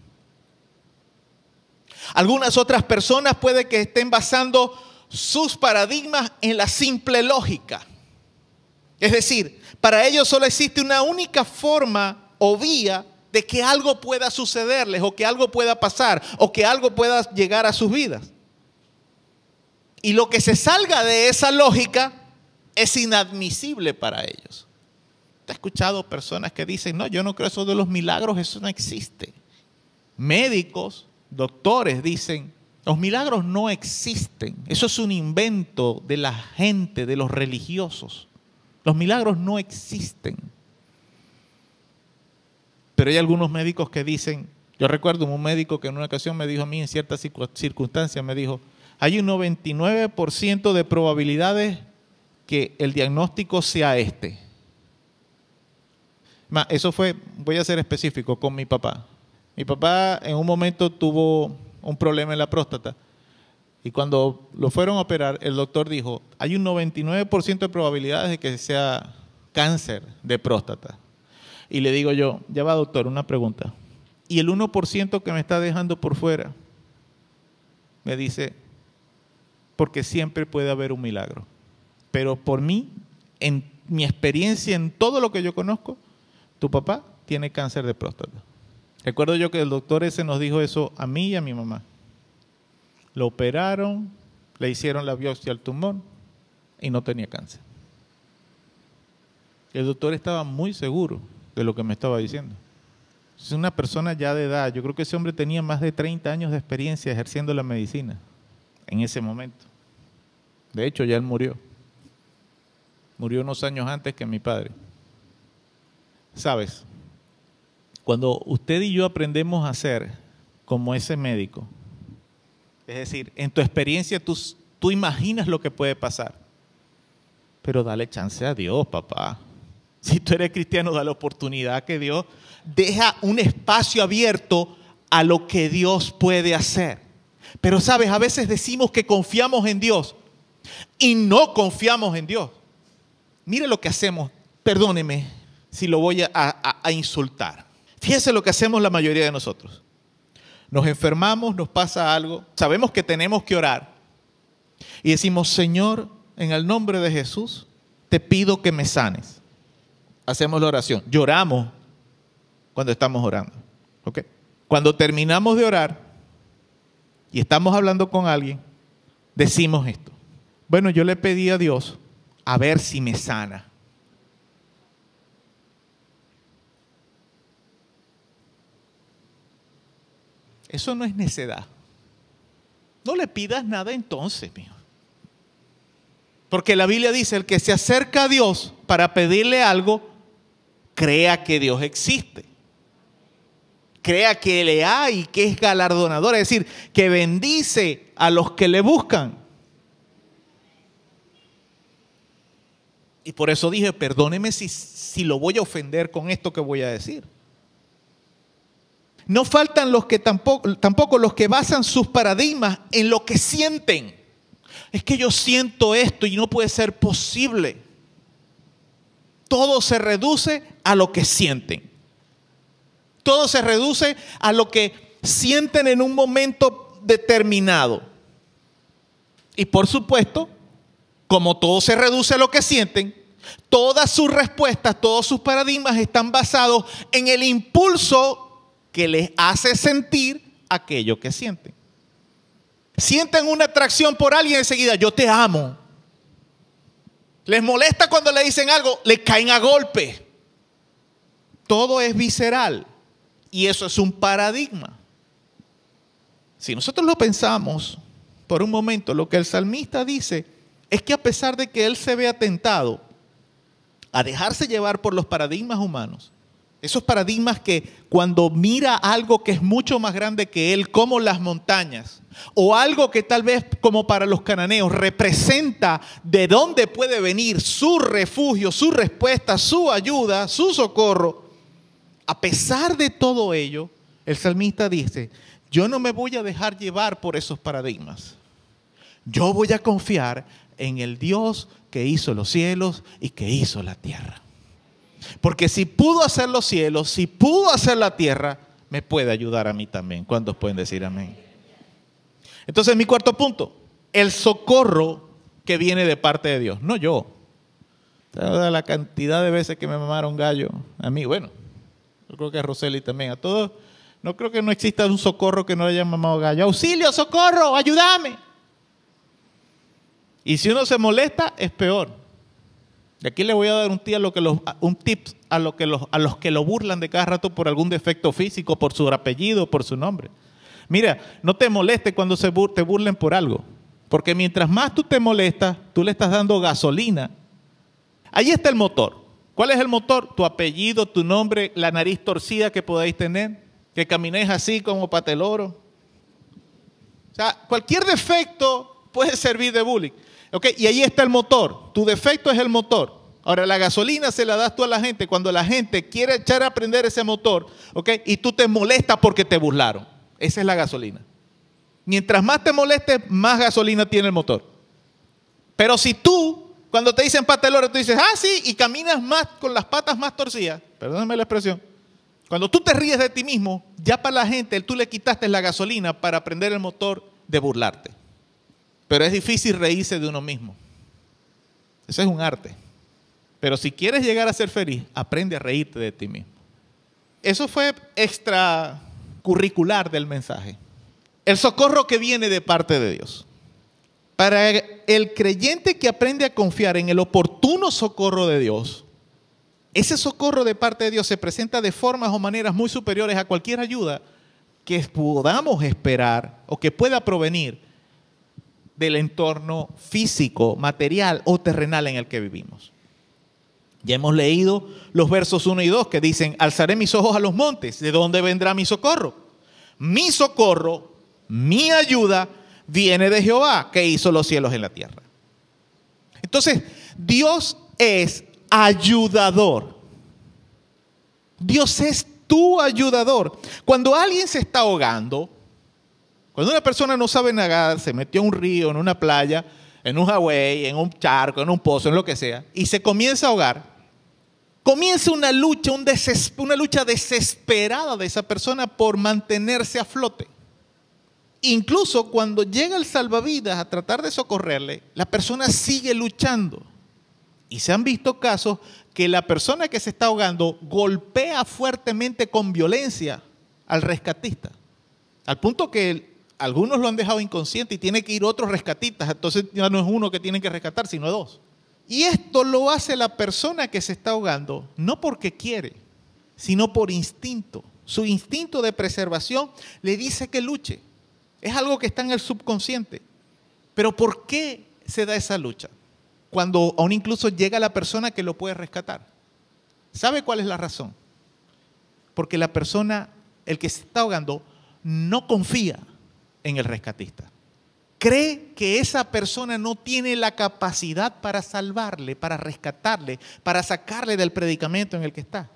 Algunas otras personas puede que estén basando sus paradigmas en la simple lógica. Es decir, para ellos solo existe una única forma o vía de que algo pueda sucederles o que algo pueda pasar o que algo pueda llegar a sus vidas. Y lo que se salga de esa lógica es inadmisible para ellos. He escuchado personas que dicen, no, yo no creo eso de los milagros, eso no existe. Médicos doctores dicen, los milagros no existen. Eso es un invento de la gente, de los religiosos. Los milagros no existen. Pero hay algunos médicos que dicen, yo recuerdo un médico que en una ocasión me dijo a mí en ciertas circunstancias, me dijo, hay un 99% de probabilidades que el diagnóstico sea este. Eso fue, voy a ser específico, con mi papá. Mi papá en un momento tuvo un problema en la próstata y cuando lo fueron a operar, el doctor dijo, hay un 99% de probabilidades de que sea cáncer de próstata. Y le digo yo, ya va doctor, una pregunta. ¿Y el 1% que me está dejando por fuera? Me dice, porque siempre puede haber un milagro. pero por mí, en mi experiencia, en todo lo que yo conozco, tu papá tiene cáncer de próstata. Recuerdo yo que el doctor ese nos dijo eso a mí y a mi mamá. Lo operaron, le hicieron la biopsia al tumor y no tenía cáncer. El doctor estaba muy seguro de lo que me estaba diciendo. Es una persona ya de edad. Yo creo que ese hombre tenía más de 30 años de experiencia ejerciendo la medicina en ese momento. De hecho, ya él murió. Murió unos años antes que mi padre. Sabes, cuando usted y yo aprendemos a ser como ese médico, es decir, en tu experiencia tú, imaginas lo que puede pasar, pero dale chance a Dios, papá. Si tú eres cristiano, da la oportunidad que Dios deja un espacio abierto a lo que Dios puede hacer. Pero sabes, a veces decimos que confiamos en Dios y no confiamos en Dios. Mire lo que hacemos, perdóneme si lo voy a, insultar. Fíjese lo que hacemos la mayoría de nosotros. Nos enfermamos, nos pasa algo, sabemos que tenemos que orar y decimos, Señor, en el nombre de Jesús, te pido que me sanes. Hacemos la oración, lloramos cuando estamos orando. Cuando terminamos de orar y estamos hablando con alguien, decimos esto. Bueno, yo le pedí a Dios a ver si me sana. Eso no es necedad. No le pidas nada entonces, mío. Porque la Biblia dice, el que se acerca a Dios para pedirle algo, crea que Dios existe crea que le hay, que es galardonador, es decir, que bendice a los que le buscan. Y por eso dije, perdóneme si, si lo voy a ofender con esto que voy a decir. No faltan los que tampoco, tampoco los que basan sus paradigmas en lo que sienten. Es que yo siento esto y no puede ser posible. Todo se reduce a lo que sienten. Todo se reduce a lo que sienten en un momento determinado. Y por supuesto, como todo se reduce a lo que sienten, todas sus respuestas, todos sus paradigmas están basados en el impulso que les hace sentir aquello que sienten. Sienten una atracción por alguien enseguida, yo te amo. Les molesta cuando le dicen algo, le caen a golpe. Todo es visceral. Y eso es un paradigma. Si nosotros lo pensamos por un momento, lo que el salmista dice es que a pesar de que él se ve atentado a dejarse llevar por los paradigmas humanos, esos paradigmas que cuando mira algo que es mucho más grande que él, como las montañas, o algo que tal vez como para los cananeos representa de dónde puede venir su refugio, su respuesta, su ayuda, su socorro, a pesar de todo ello, el salmista dice, yo no me voy a dejar llevar por esos paradigmas. Yo voy a confiar en el Dios que hizo los cielos y que hizo la tierra. Porque si pudo hacer los cielos, si pudo hacer la tierra, me puede ayudar a mí también. ¿Cuántos pueden decir amén? Entonces, mi cuarto punto, el socorro que viene de parte de Dios, no yo. La cantidad de veces que me mamaron gallo, a mí, bueno, yo creo que a Roseli también, a todos. No creo que no exista un socorro que no le hayan mamado gallo. Auxilio, socorro, ayúdame. Y si uno se molesta, es peor. De aquí le voy a dar un, a lo que los, un tip a, que los, a los que lo burlan de cada rato por algún defecto físico, por su apellido, por su nombre. Mira, no te moleste cuando se te burlen por algo. Porque mientras más tú te molestas, tú le estás dando gasolina. Ahí está el motor. ¿Cuál es el motor? Tu apellido, tu nombre, la nariz torcida que podáis tener, que caminéis así como pateloro. O sea, cualquier defecto puede servir de bullying. ¿Okay? Y ahí está el motor. Tu defecto es el motor. Ahora, la gasolina se la das tú a la gente cuando la gente quiere echar a prender ese motor, ¿ok? Y tú te molestas porque te burlaron. Esa es la gasolina. Mientras más te molestes, más gasolina tiene el motor. Pero si tú cuando te dicen pateloro, tú dices, ah, sí, y caminas más con las patas más torcidas. Perdóname la expresión. Cuando tú te ríes de ti mismo, ya para la gente tú le quitaste la gasolina para prender el motor de burlarte. Pero es difícil reírse de uno mismo. Ese es un arte. Pero si quieres llegar a ser feliz, aprende a reírte de ti mismo. Eso fue extracurricular del mensaje. El socorro que viene de parte de Dios. Para el creyente que aprende a confiar en el oportuno socorro de Dios, ese socorro de parte de Dios se presenta de formas o maneras muy superiores a cualquier ayuda que podamos esperar o que pueda provenir del entorno físico, material o terrenal en el que vivimos. Ya hemos leído los versos 1 y 2 que dicen, alzaré mis ojos a los montes, ¿de dónde vendrá mi socorro? Mi socorro, mi ayuda viene de Jehová, que hizo los cielos en la tierra. Entonces, Dios es ayudador. Dios es tu ayudador. Cuando alguien se está ahogando, cuando una persona no sabe nadar, se metió en un río, en una playa, en un Hawaii, en un charco, en un pozo, en lo que sea, y se comienza a ahogar, comienza una lucha, una lucha desesperada de esa persona por mantenerse a flote. Incluso cuando llega el salvavidas a tratar de socorrerle, la persona sigue luchando. Y se han visto casos que la persona que se está ahogando golpea fuertemente con violencia al rescatista. Al punto que algunos lo han dejado inconsciente y tiene que ir otros rescatistas. Entonces ya no es uno que tienen que rescatar, sino dos. Y esto lo hace la persona que se está ahogando, no porque quiere, sino por instinto. Su instinto de preservación le dice que luche. Es algo que está en el subconsciente. Pero ¿por qué se da esa lucha? Cuando aún incluso llega la persona que lo puede rescatar. ¿Sabe cuál es la razón? Porque la persona, el que se está ahogando, no confía en el rescatista. Cree que esa persona no tiene la capacidad para salvarle, para rescatarle, para sacarle del predicamento en el que está.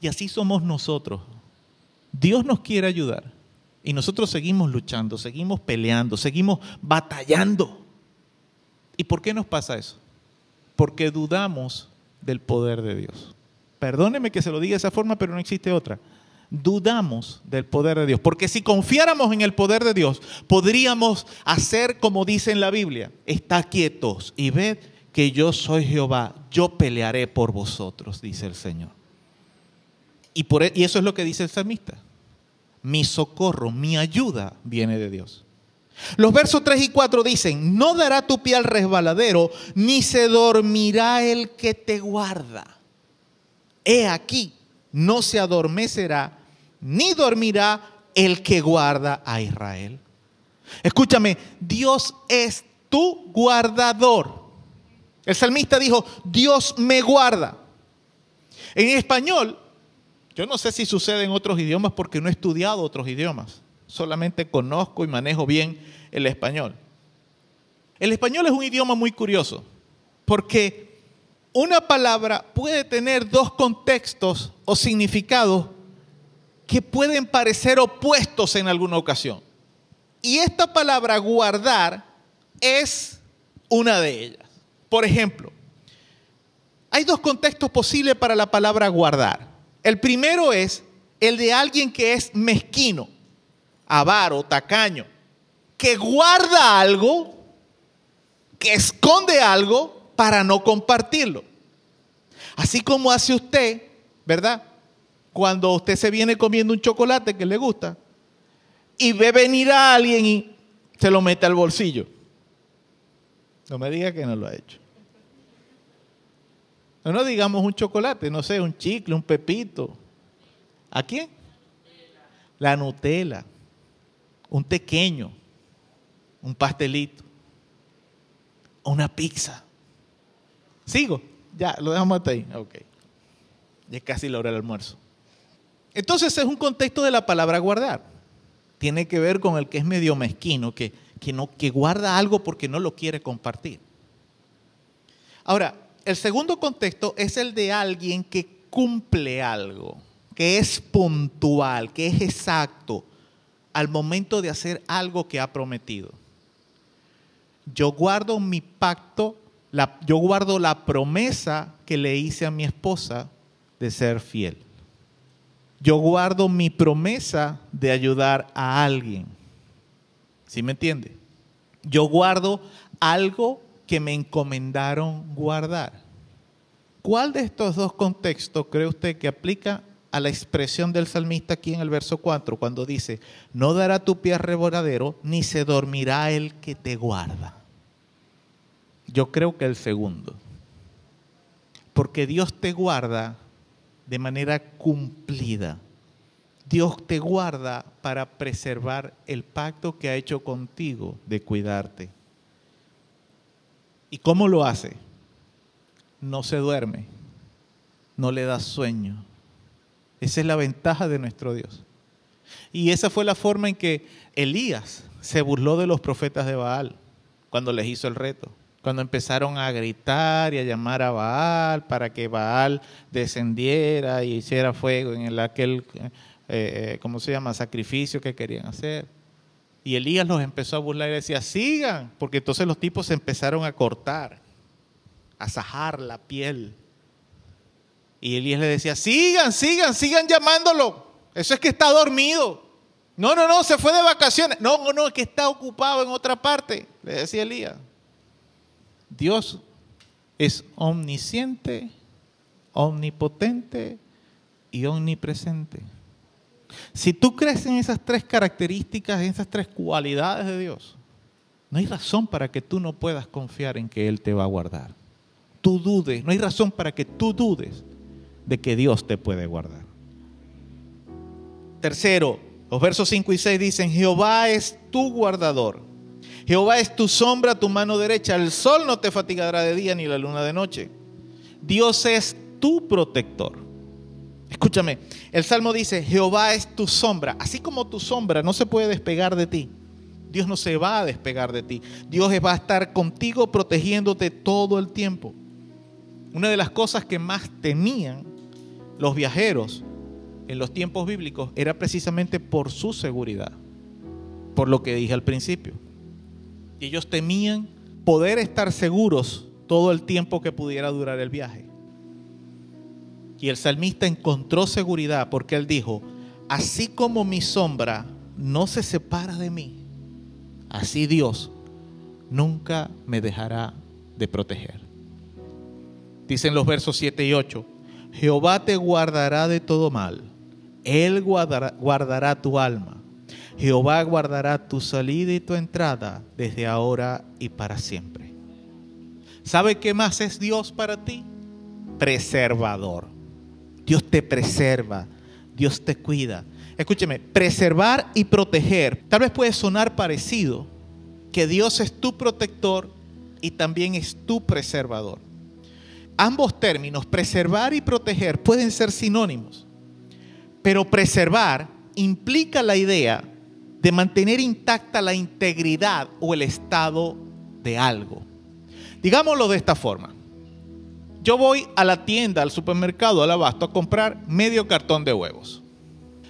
Y así somos nosotros. Dios nos quiere ayudar, y nosotros seguimos luchando, seguimos peleando, seguimos batallando. ¿Y por qué nos pasa eso? Porque dudamos del poder de Dios. Perdóneme que se lo diga de esa forma, pero no existe otra. Dudamos del poder de Dios. Porque si confiáramos en el poder de Dios, podríamos hacer como dice en la Biblia. Está quietos y ved que yo soy Jehová. Yo pelearé por vosotros, dice el Señor. Y, por, e, y eso es lo que dice el salmista mi socorro, mi ayuda viene de Dios. Los versos 3 y 4 dicen, no dará tu pie al resbaladero, ni se dormirá el que te guarda. He aquí, no se adormecerá, ni dormirá el que guarda a Israel. Escúchame, Dios es tu guardador. El salmista dijo, Dios me guarda. En español, yo no sé si sucede en otros idiomas porque no he estudiado otros idiomas. Solamente conozco y manejo bien el español. El español es un idioma muy curioso porque una palabra puede tener dos contextos o significados que pueden parecer opuestos en alguna ocasión. Y esta palabra guardar es una de ellas. Por ejemplo, hay dos contextos posibles para la palabra guardar. El primero es el de alguien que es mezquino, avaro, tacaño, que guarda algo, que esconde algo para no compartirlo. Así como hace usted, ¿verdad? Cuando usted se viene comiendo un chocolate que le gusta y ve venir a alguien y se lo mete al bolsillo. No me diga que no lo ha hecho. No, digamos un chocolate, no sé, un chicle, un pepito. ¿A quién? La Nutella. Un pequeño. Un pastelito. Una pizza. ¿Sigo? Ya, lo dejamos hasta ahí. Ok. Ya es casi la hora del almuerzo. Entonces es un contexto de la palabra guardar. Tiene que ver con el que es medio mezquino, que, que, no, que guarda algo porque no lo quiere compartir. Ahora, el segundo contexto es el de alguien que cumple algo, que es puntual, que es exacto al momento de hacer algo que ha prometido. Yo guardo mi pacto, yo guardo la promesa que le hice a mi esposa de ser fiel. Yo guardo mi promesa de ayudar a alguien. ¿Sí me entiende? Yo guardo algo que me encomendaron guardar. ¿Cuál de estos dos contextos cree usted que aplica a la expresión del salmista aquí en el verso 4, cuando dice, no dará tu pie reboradero, ni se dormirá el que te guarda? Yo creo que el segundo. Porque Dios te guarda de manera cumplida. Dios te guarda para preservar el pacto que ha hecho contigo de cuidarte. ¿Y cómo lo hace? No se duerme, no le da sueño. Esa es la ventaja de nuestro Dios. Y esa fue la forma en que Elías se burló de los profetas de Baal cuando les hizo el reto. Cuando empezaron a gritar y a llamar a Baal para que Baal descendiera y hiciera fuego en aquel eh, eh, ¿cómo se llama?, sacrificio que querían hacer. Y Elías los empezó a burlar y decía, sigan, porque entonces los tipos se empezaron a cortar, a sajar la piel. Y Elías le decía, sigan, sigan, sigan llamándolo. Eso es que está dormido. No, no, no, se fue de vacaciones. No, no, no, es que está ocupado en otra parte, le decía Elías. Dios es omnisciente, omnipotente y omnipresente. Si tú crees en esas tres características, en esas tres cualidades de Dios, no hay razón para que tú no puedas confiar en que Él te va a guardar. Tú dudes, no hay razón para que tú dudes de que Dios te puede guardar. Tercero, los versos 5 y 6 dicen, Jehová es tu guardador. Jehová es tu sombra, tu mano derecha. El sol no te fatigará de día ni la luna de noche. Dios es tu protector. Escúchame, el Salmo dice, Jehová es tu sombra. Así como tu sombra no se puede despegar de ti, Dios no se va a despegar de ti. Dios va a estar contigo protegiéndote todo el tiempo. Una de las cosas que más temían los viajeros en los tiempos bíblicos era precisamente por su seguridad, por lo que dije al principio. Y ellos temían poder estar seguros todo el tiempo que pudiera durar el viaje. Y el salmista encontró seguridad porque él dijo, así como mi sombra no se separa de mí, así Dios nunca me dejará de proteger. Dicen los versos 7 y 8, Jehová te guardará de todo mal, Él guardará, guardará tu alma, Jehová guardará tu salida y tu entrada desde ahora y para siempre. ¿Sabe qué más es Dios para ti? Preservador. Dios te preserva, Dios te cuida. Escúcheme, preservar y proteger. Tal vez puede sonar parecido, que Dios es tu protector y también es tu preservador. Ambos términos, preservar y proteger, pueden ser sinónimos, pero preservar implica la idea de mantener intacta la integridad o el estado de algo. Digámoslo de esta forma yo voy a la tienda, al supermercado, al abasto, a comprar medio cartón de huevos.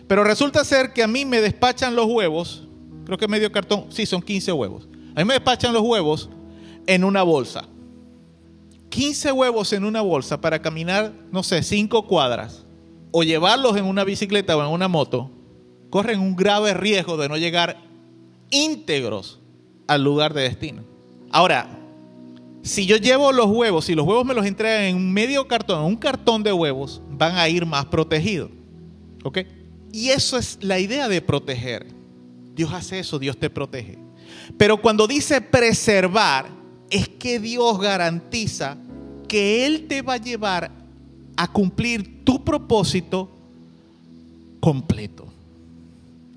Pero resulta ser que a mí me despachan los huevos, creo que medio cartón, sí, son 15 huevos. A mí me despachan los huevos en una bolsa. 15 huevos en una bolsa para caminar, no sé, 5 cuadras. O llevarlos en una bicicleta o en una moto, corren un grave riesgo de no llegar íntegros al lugar de destino. Ahora, si yo llevo los huevos, si los huevos me los entregan en un medio cartón, un cartón de huevos, van a ir más protegidos. ¿Ok? Y eso es la idea de proteger. Dios hace eso, Dios te protege. Pero cuando dice preservar, es que Dios garantiza que Él te va a llevar a cumplir tu propósito completo.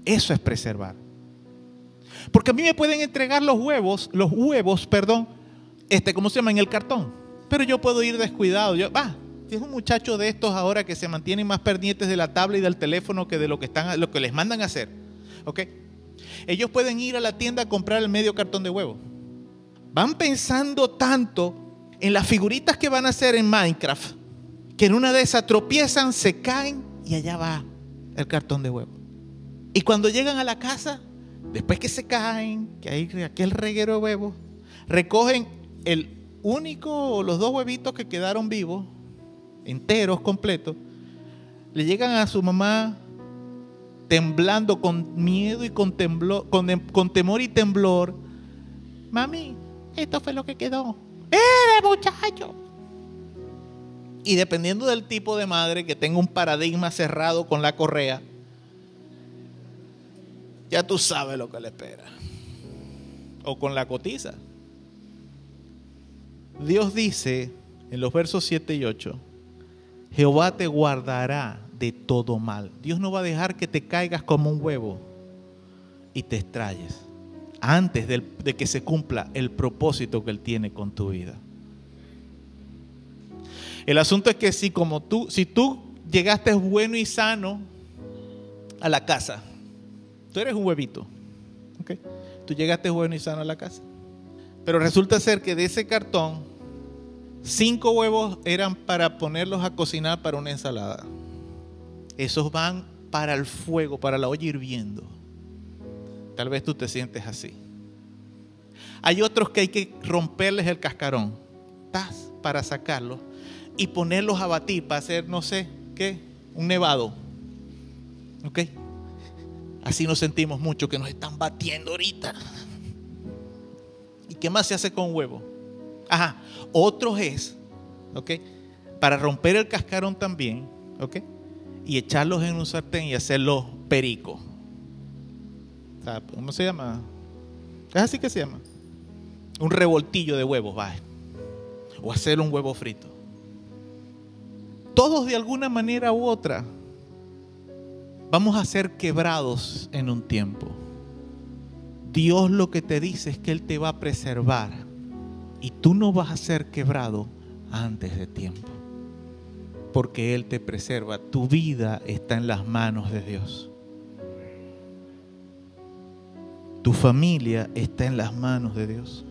Eso es preservar. Porque a mí me pueden entregar los huevos, los huevos, perdón, este, ¿cómo se llama? En el cartón. Pero yo puedo ir descuidado. Yo, ah, es un muchacho de estos ahora que se mantienen más pendientes de la tabla y del teléfono que de lo que, están, lo que les mandan a hacer. ¿Ok? Ellos pueden ir a la tienda a comprar el medio cartón de huevo. Van pensando tanto en las figuritas que van a hacer en Minecraft, que en una de esas tropiezan, se caen y allá va el cartón de huevo. Y cuando llegan a la casa, después que se caen, que hay aquel reguero de huevos, recogen el único o los dos huevitos que quedaron vivos, enteros, completos, le llegan a su mamá temblando con miedo y con, con, temor y temblor. Mami, esto fue lo que quedó. ¡Mire, muchacho! Y dependiendo del tipo de madre que tenga un paradigma cerrado con la correa, ya tú sabes lo que le espera. O con la cotiza. Dios dice en los versos 7 y 8, Jehová te guardará de todo mal. Dios no va a dejar que te caigas como un huevo y te extrayes antes de, de que se cumpla el propósito que Él tiene con tu vida. El asunto es que si como tú, si tú llegaste bueno y sano a la casa, tú eres un huevito, ¿ok? Tú llegaste bueno y sano a la casa. Pero resulta ser que de ese cartón, cinco huevos eran para ponerlos a cocinar para una ensalada. Esos van para el fuego, para la olla hirviendo. Tal vez tú te sientes así. Hay otros que hay que romperles el cascarón ¡tas! para sacarlos y ponerlos a batir para hacer, no sé, ¿qué? Un nevado. ¿Ok? Así nos sentimos mucho que nos están batiendo ahorita. ¿Y qué más se hace con huevo? Ajá, otro es, ¿ok? Para romper el cascarón también, ¿ok? Y echarlos en un sartén y hacerlos perico. ¿Cómo se llama? ¿Es así que se llama? Un revoltillo de huevos, va. O hacer un huevo frito. Todos de alguna manera u otra vamos a ser quebrados en un tiempo. Dios lo que te dice es que Él te va a preservar y tú no vas a ser quebrado antes de tiempo. Porque Él te preserva. Tu vida está en las manos de Dios. Tu familia está en las manos de Dios.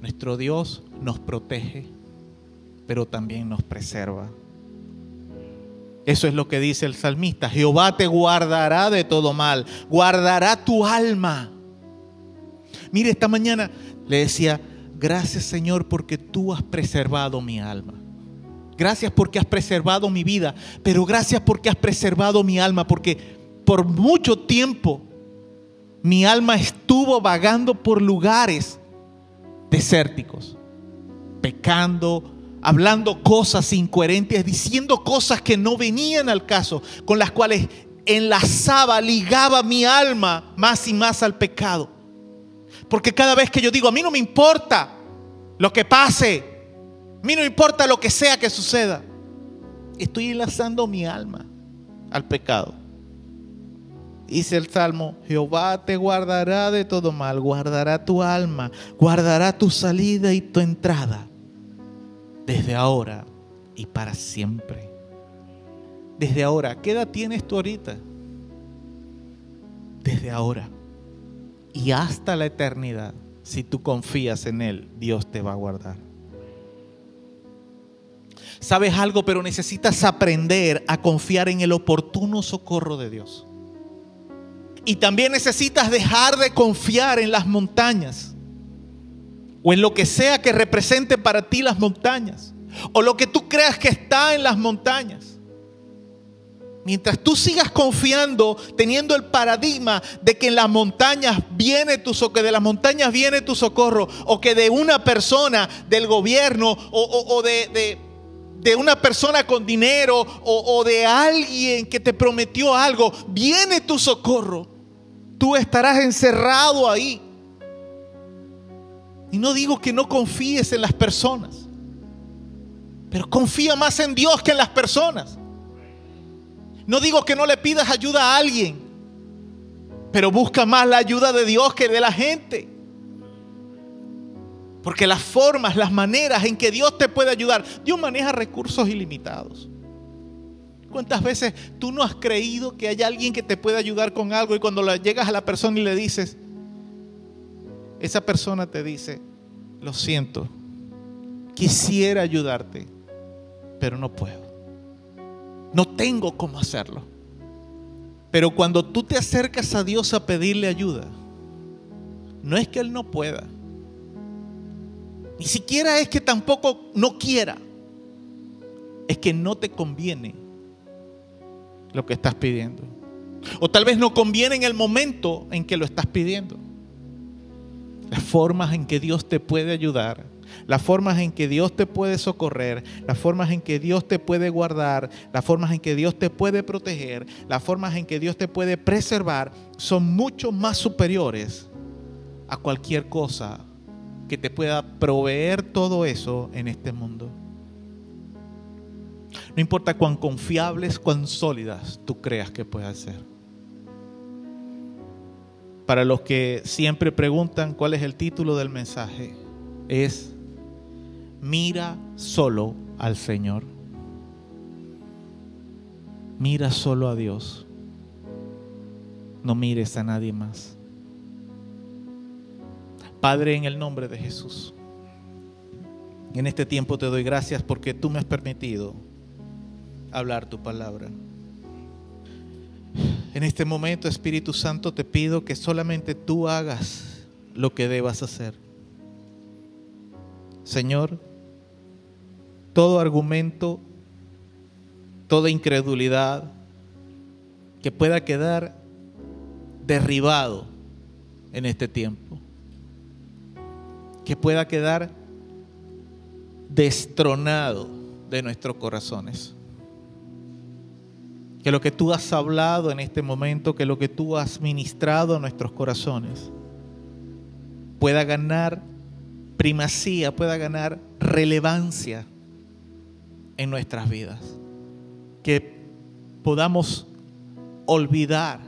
Nuestro Dios nos protege, pero también nos preserva. Eso es lo que dice el salmista. Jehová te guardará de todo mal, guardará tu alma. Mire, esta mañana le decía, gracias Señor porque tú has preservado mi alma. Gracias porque has preservado mi vida, pero gracias porque has preservado mi alma, porque por mucho tiempo mi alma estuvo vagando por lugares desérticos, pecando, hablando cosas incoherentes, diciendo cosas que no venían al caso, con las cuales enlazaba, ligaba mi alma más y más al pecado. Porque cada vez que yo digo, a mí no me importa lo que pase, a mí no me importa lo que sea que suceda, estoy enlazando mi alma al pecado. Dice el Salmo, Jehová te guardará de todo mal, guardará tu alma, guardará tu salida y tu entrada desde ahora y para siempre. Desde ahora, ¿qué edad tienes tú ahorita? Desde ahora y hasta la eternidad, si tú confías en Él, Dios te va a guardar. Sabes algo, pero necesitas aprender a confiar en el oportuno socorro de Dios. Y también necesitas dejar de confiar en las montañas o en lo que sea que represente para ti las montañas, o lo que tú creas que está en las montañas. Mientras tú sigas confiando, teniendo el paradigma de que en las montañas viene tu socorro, que de las montañas viene tu socorro, o que de una persona, del gobierno, o, de, de, una persona con dinero, o de alguien que te prometió algo, viene tu socorro, tú estarás encerrado ahí. Y no digo que no confíes en las personas, pero confía más en Dios que en las personas. No digo que no le pidas ayuda a alguien, pero busca más la ayuda de Dios que de la gente. Porque las formas, las maneras en que Dios te puede ayudar, Dios maneja recursos ilimitados. ¿Cuántas veces tú no has creído que hay alguien que te puede ayudar con algo y cuando llegas a la persona y le dices, esa persona te dice, lo siento, quisiera ayudarte, pero no puedo. No tengo cómo hacerlo. Pero cuando tú te acercas a Dios a pedirle ayuda, no es que Él no pueda. Ni siquiera es que tampoco no quiera. Es que no te conviene lo que estás pidiendo. O tal vez no conviene en el momento en que lo estás pidiendo. Las formas en que Dios te puede ayudar, las formas en que Dios te puede socorrer, las formas en que Dios te puede guardar, las formas en que Dios te puede proteger, las formas en que Dios te puede preservar, son mucho más superiores a cualquier cosa que te pueda proveer todo eso en este mundo. No importa cuán confiables, cuán sólidas tú creas que puedas ser. Para los que siempre preguntan cuál es el título del mensaje, es mira solo al Señor. Mira solo a Dios. No mires a nadie más. Padre, en el nombre de Jesús, en este tiempo te doy gracias porque tú me has permitido hablar tu palabra. En este momento, Espíritu Santo, te pido que solamente tú hagas lo que debas hacer. Señor, todo argumento, toda incredulidad que pueda quedar derribado en este tiempo, que pueda quedar destronado de nuestros corazones. Que lo que tú has hablado en este momento, que lo que tú has ministrado a nuestros corazones, pueda ganar primacía, pueda ganar relevancia en nuestras vidas. Que podamos olvidar,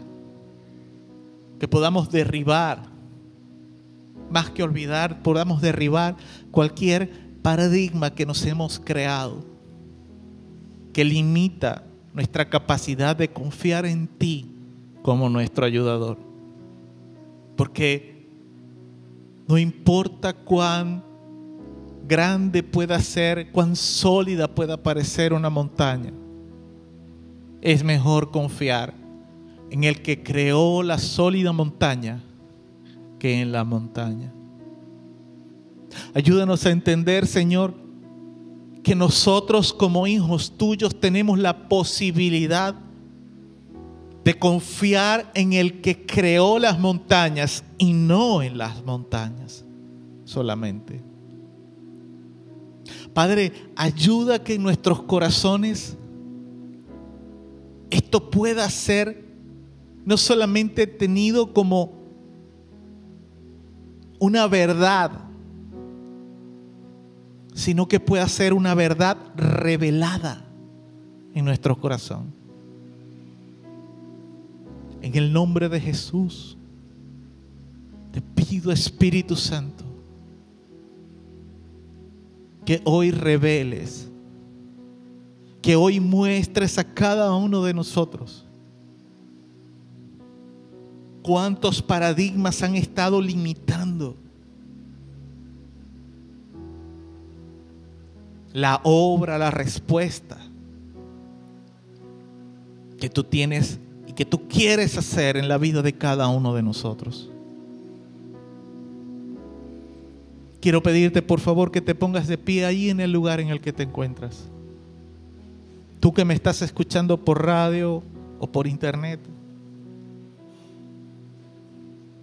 que podamos derribar, más que olvidar, podamos derribar cualquier paradigma que nos hemos creado, que limita nuestra capacidad de confiar en ti como nuestro ayudador. Porque no importa cuán grande pueda ser, cuán sólida pueda parecer una montaña, es mejor confiar en el que creó la sólida montaña que en la montaña. Ayúdanos a entender, Señor, que nosotros como hijos tuyos tenemos la posibilidad de confiar en el que creó las montañas y no en las montañas solamente. Padre, ayuda que en nuestros corazones esto pueda ser no solamente tenido como una verdad, sino que pueda ser una verdad revelada en nuestro corazón. En el nombre de Jesús, te pido Espíritu Santo que hoy reveles, que hoy muestres a cada uno de nosotros cuántos paradigmas han estado limitando la obra, la respuesta que tú tienes y que tú quieres hacer en la vida de cada uno de nosotros. quiero pedirte por favor que te pongas de pie ahí en el lugar en el que te encuentras. Tú que me estás escuchando por radio o por internet,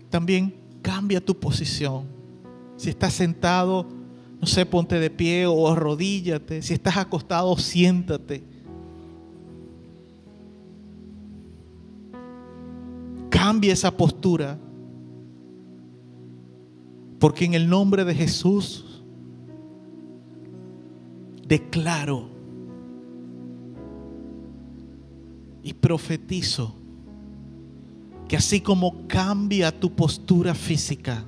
también cambia tu posición. Si estás sentado, no sé, ponte de pie o arrodíllate. Si estás acostado, siéntate. Cambia esa postura porque en el nombre de Jesús declaro y profetizo que así como cambia tu postura física,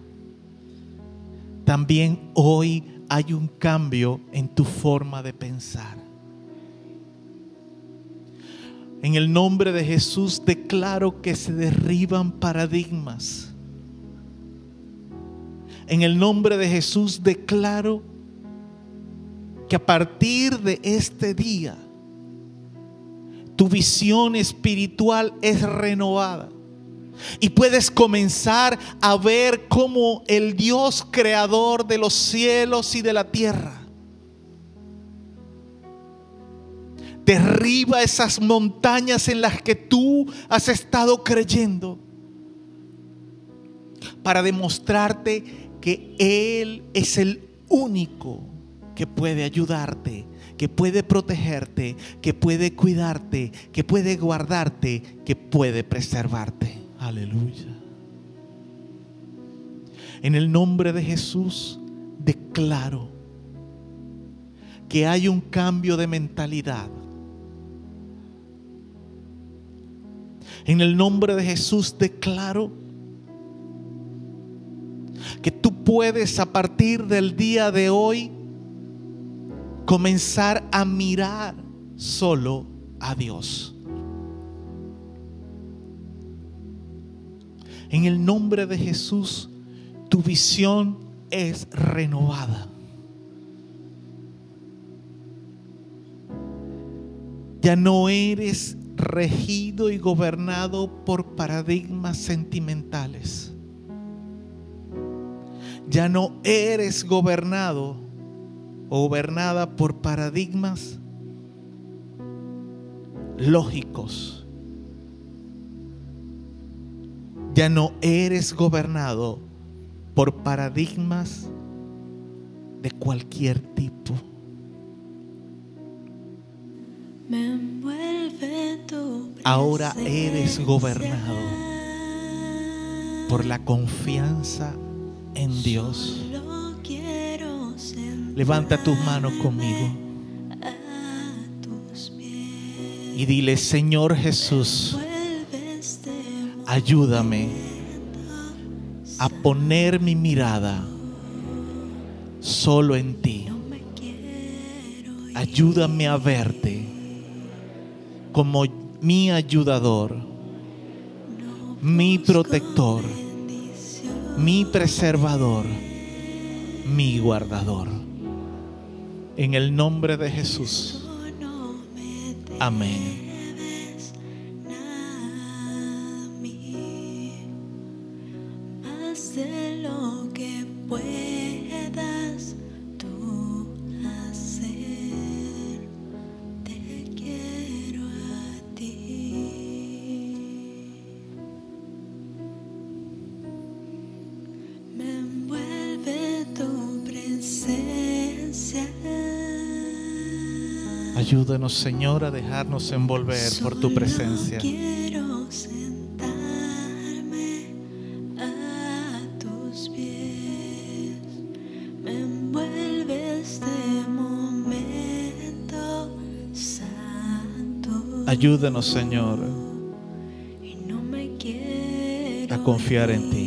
también hoy hay un cambio en tu forma de pensar. En el nombre de Jesús declaro que se derriban paradigmas en el nombre de Jesús declaro que a partir de este día tu visión espiritual es renovada. Y puedes comenzar a ver cómo el Dios creador de los cielos y de la tierra derriba esas montañas en las que tú has estado creyendo para demostrarte que Él es el único que puede ayudarte, que puede protegerte, que puede cuidarte, que puede guardarte, que puede preservarte. Aleluya. En el nombre de Jesús declaro que hay un cambio de mentalidad. En el nombre de Jesús declaro que tú puedes a partir del día de hoy comenzar a mirar solo a Dios. En el nombre de Jesús, tu visión es renovada. Ya no eres regido y gobernado por paradigmas sentimentales. Ya no eres gobernado gobernada por paradigmas lógicos. Ya no eres gobernado por paradigmas de cualquier tipo. Ahora eres gobernado por la confianza en Dios. Levanta tus manos conmigo. Y dile, Señor Jesús, ayúdame a poner mi mirada solo en ti. Ayúdame a verte como mi ayudador, mi protector, mi preservador, mi guardador. En el nombre de Jesús. Amén. Ayúdanos, Señor, a dejarnos envolver por tu presencia. Quiero sentarme a tus pies. Me envuelve este momento santo. Ayúdanos, Señor, a confiar en ti.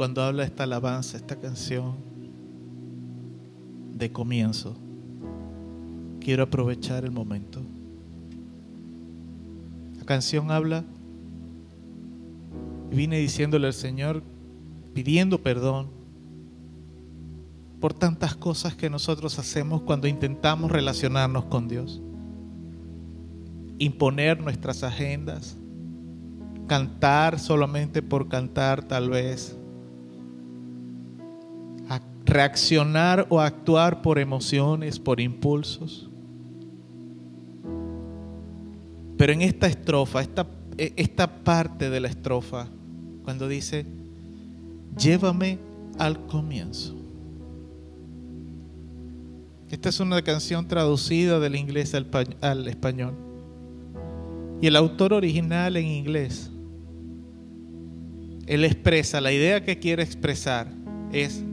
Cuando habla esta alabanza, esta canción de comienzo, quiero aprovechar el momento. La canción habla, y vine diciéndole al Señor, pidiendo perdón, por tantas cosas que nosotros hacemos cuando intentamos relacionarnos con Dios. Imponer nuestras agendas, cantar solamente por cantar tal vez, reaccionar o actuar por emociones, por impulsos. Pero en esta estrofa, esta, esta parte de la estrofa, cuando dice, llévame al comienzo. Esta es una canción traducida del inglés al, al español. Y el autor original en inglés, él expresa, la idea que quiere expresar es,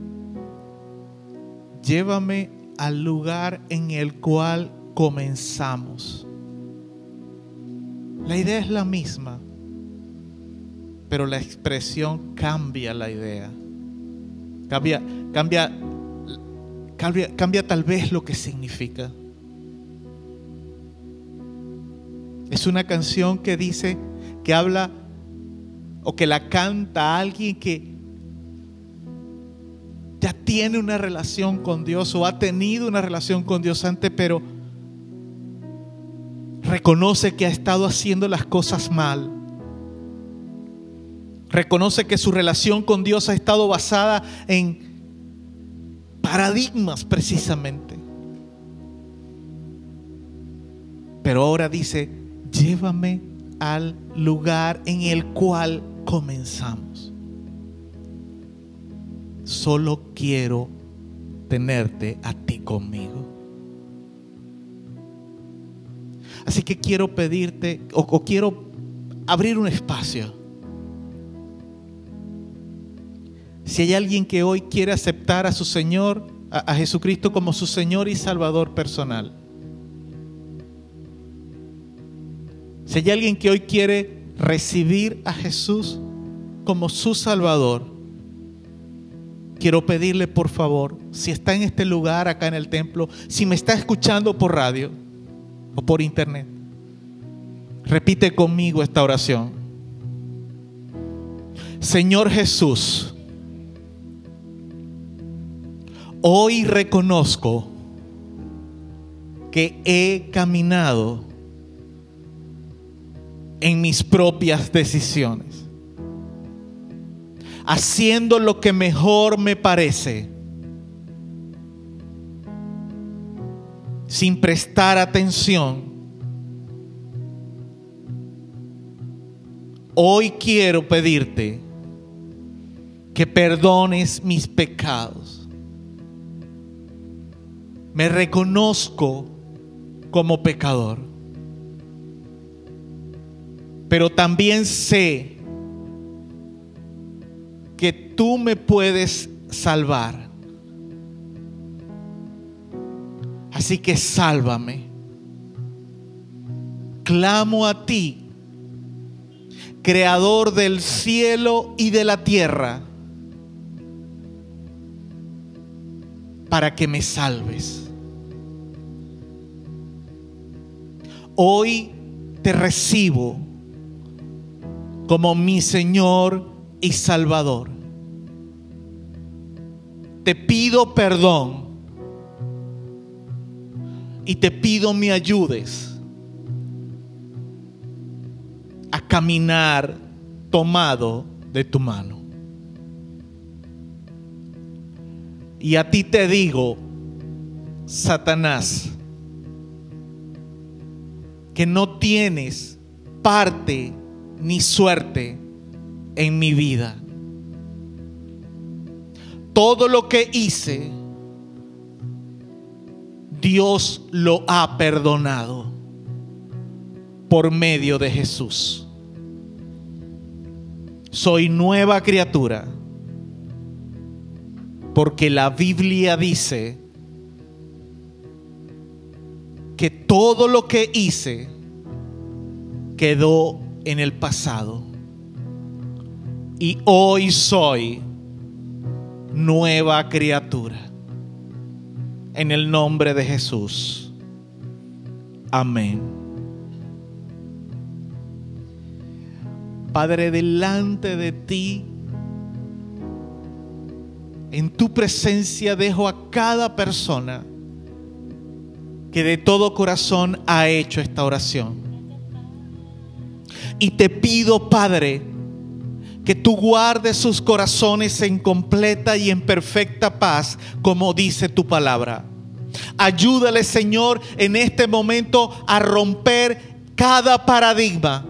llévame al lugar en el cual comenzamos. La idea es la misma, pero la expresión cambia la idea. Cambia, cambia, cambia, cambia tal vez lo que significa. Es una canción que dice, que habla o que la canta alguien que tiene una relación con Dios o ha tenido una relación con Dios antes, pero reconoce que ha estado haciendo las cosas mal. Reconoce que su relación con Dios ha estado basada en paradigmas precisamente. Pero ahora dice, llévame al lugar en el cual comenzamos. Solo quiero tenerte a ti conmigo. Así que quiero pedirte o, quiero abrir un espacio. Si hay alguien que hoy quiere aceptar a su Señor, a, a Jesucristo como su Señor y Salvador personal. Si hay alguien que hoy quiere recibir a Jesús como su Salvador, quiero pedirle por favor, si está en este lugar, acá en el templo, si me está escuchando por radio, o por internet. Repite conmigo esta oración. Señor Jesús, hoy reconozco que he caminado en mis propias decisiones, haciendo lo que mejor me parece sin prestar atención. Hoy quiero pedirte que perdones mis pecados. Me reconozco como pecador. Pero también sé que tú me puedes salvar. Así que sálvame. Clamo a ti, creador del cielo y de la tierra, para que me salves. Hoy te recibo como mi Señor y Salvador. Te pido perdón y te pido me ayudes a caminar tomado de tu mano. Y a ti te digo, Satanás, que no tienes parte ni suerte en mi vida. Todo lo que hice Dios lo ha perdonado por medio de Jesús. Soy nueva criatura porque la Biblia dice que todo lo que hice quedó en el pasado y hoy soy nueva criatura en el nombre de Jesús. Amén. Padre, delante de ti en tu presencia dejo a cada persona que de todo corazón ha hecho esta oración. Y te pido, Padre, que tú guardes sus corazones en completa y en perfecta paz, como dice tu palabra. Ayúdale, Señor, en este momento a romper cada paradigma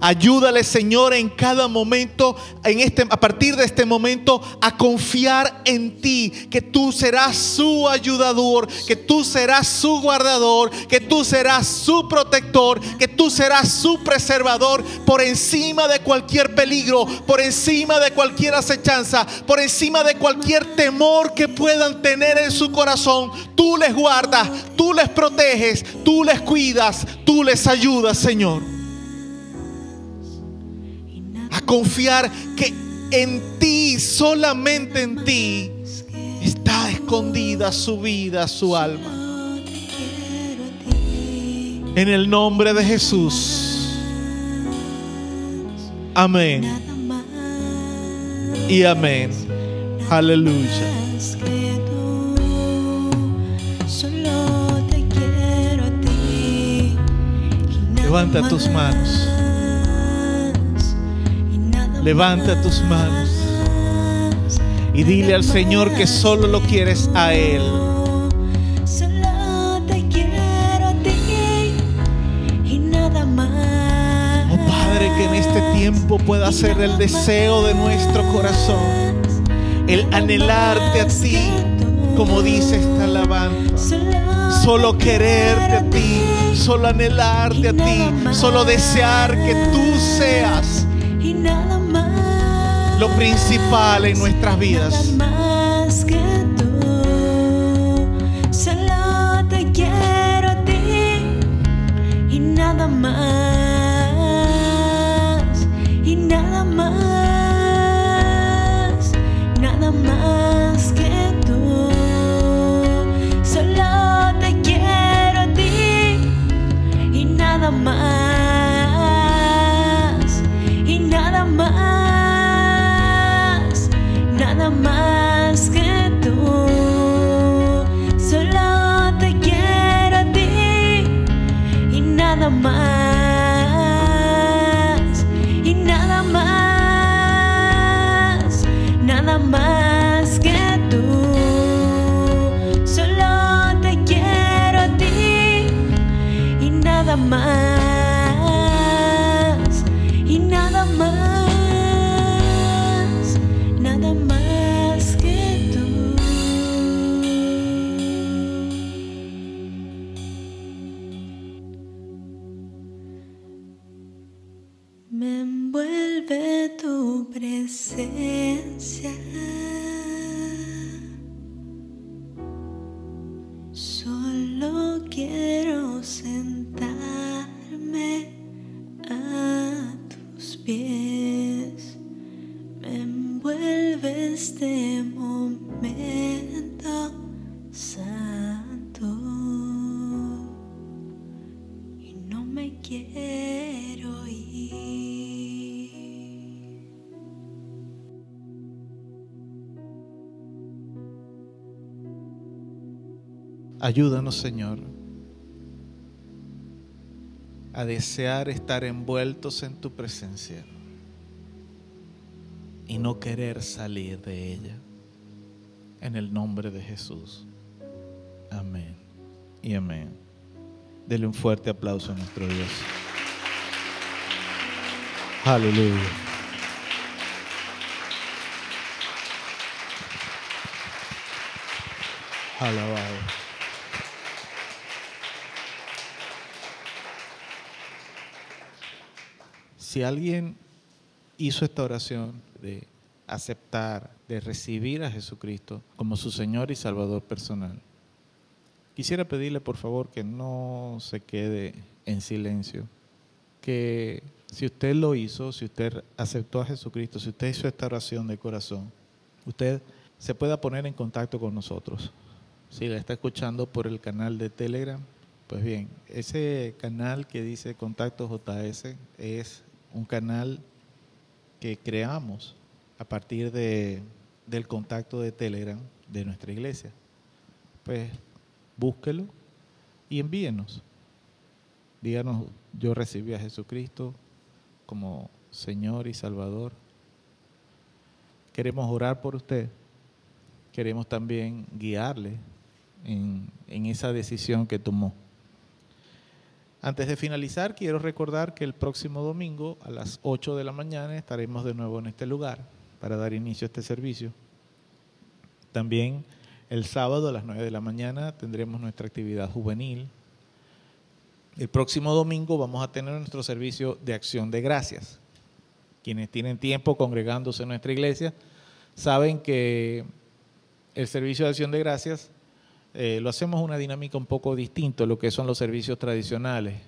Ayúdale, Señor, en cada momento, en este, a partir de este momento, a confiar en ti, que tú serás su ayudador, que tú serás su guardador, que tú serás su protector, que tú serás su preservador por encima de cualquier peligro, por encima de cualquier acechanza, por encima de cualquier temor que puedan tener en su corazón. Tú les guardas, tú les proteges, tú les cuidas, tú les ayudas, Señor a confiar que en ti, solamente en ti, está escondida su vida, su alma. En el nombre de Jesús. Amén. Y amén. Aleluya. Levanta tus manos. Levanta tus manos y dile al Señor que solo lo quieres a Él. Solo te quiero a ti y nada más. Oh Padre, que en este tiempo pueda ser el deseo de nuestro corazón, el anhelarte a ti, como dice esta alabanza. Solo quererte a ti, solo anhelarte a ti, solo desear que tú seas. Lo principal en nuestras vidas. Nada más que tú. Solo te quiero a ti y nada más. Y nada más. Ayúdanos, Señor, a desear estar envueltos en tu presencia y no querer salir de ella. En el nombre de Jesús. Amén y amén. Dele un fuerte aplauso a nuestro Dios. Aleluya. Alabado. Si alguien hizo esta oración de aceptar, de recibir a Jesucristo como su Señor y Salvador personal, quisiera pedirle por favor que no se quede en silencio, que si usted lo hizo, si usted aceptó a Jesucristo, si usted hizo esta oración de corazón, usted se pueda poner en contacto con nosotros. Si la está escuchando por el canal de Telegram, pues bien, ese canal que dice Contacto JS es un canal que creamos a partir de, del contacto de Telegram de nuestra iglesia. Pues búsquelo y envíenos. Díganos, yo recibí a Jesucristo como Señor y Salvador. Queremos orar por usted. Queremos también guiarle en, en esa decisión que tomó. Antes de finalizar, quiero recordar que el próximo domingo a las 8 de la mañana estaremos de nuevo en este lugar para dar inicio a este servicio. También el sábado a las 9 de la mañana tendremos nuestra actividad juvenil. El próximo domingo vamos a tener nuestro servicio de acción de gracias. Quienes tienen tiempo congregándose en nuestra iglesia saben que el servicio de acción de gracias eh, lo hacemos una dinámica un poco distinta a lo que son los servicios tradicionales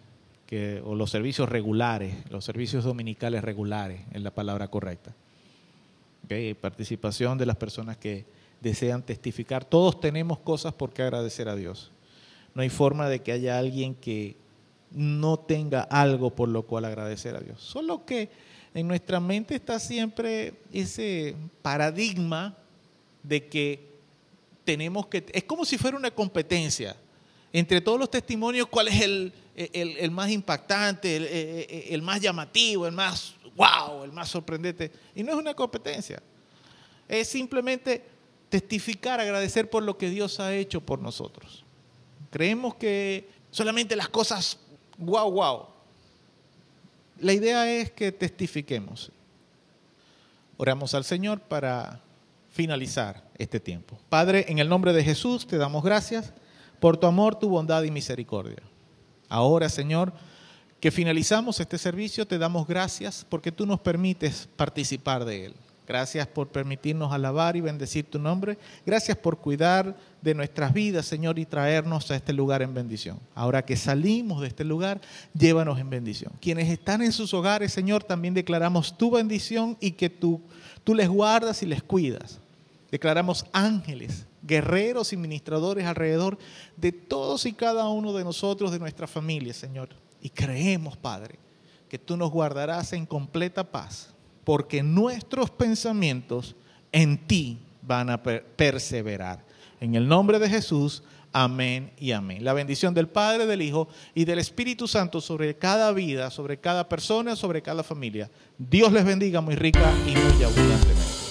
que, o los servicios regulares, los servicios dominicales regulares, es la palabra correcta. Participación de las personas que desean testificar. Todos tenemos cosas por qué agradecer a Dios. No hay forma de que haya alguien que no tenga algo por lo cual agradecer a Dios. Solo que en nuestra mente está siempre ese paradigma de que tenemos que, es como si fuera una competencia. Entre todos los testimonios, ¿cuál es el, el, más impactante, el, el, más llamativo, el más wow, el más sorprendente? Y no es una competencia. Es simplemente testificar, agradecer por lo que Dios ha hecho por nosotros. Creemos que solamente las cosas wow, wow. La idea es que testifiquemos. Oramos al Señor para finalizar este tiempo. Padre, en el nombre de Jesús te damos gracias por tu amor, tu bondad y misericordia. Ahora, Señor, que finalizamos este servicio, te damos gracias porque tú nos permites participar de él. Gracias por permitirnos alabar y bendecir tu nombre. Gracias por cuidar de nuestras vidas, Señor, y traernos a este lugar en bendición. Ahora que salimos de este lugar, llévanos en bendición. Quienes están en sus hogares, Señor, también declaramos tu bendición y que tú, tú les guardas y les cuidas. Declaramos ángeles, guerreros y ministradores alrededor de todos y cada uno de nosotros, de nuestra familia, Señor. Y creemos, Padre, que tú nos guardarás en completa paz, porque nuestros pensamientos en ti van a perseverar. En el nombre de Jesús, amén y amén. La bendición del Padre, del Hijo y del Espíritu Santo sobre cada vida, sobre cada persona, sobre cada familia. Dios les bendiga muy rica y muy abundantemente.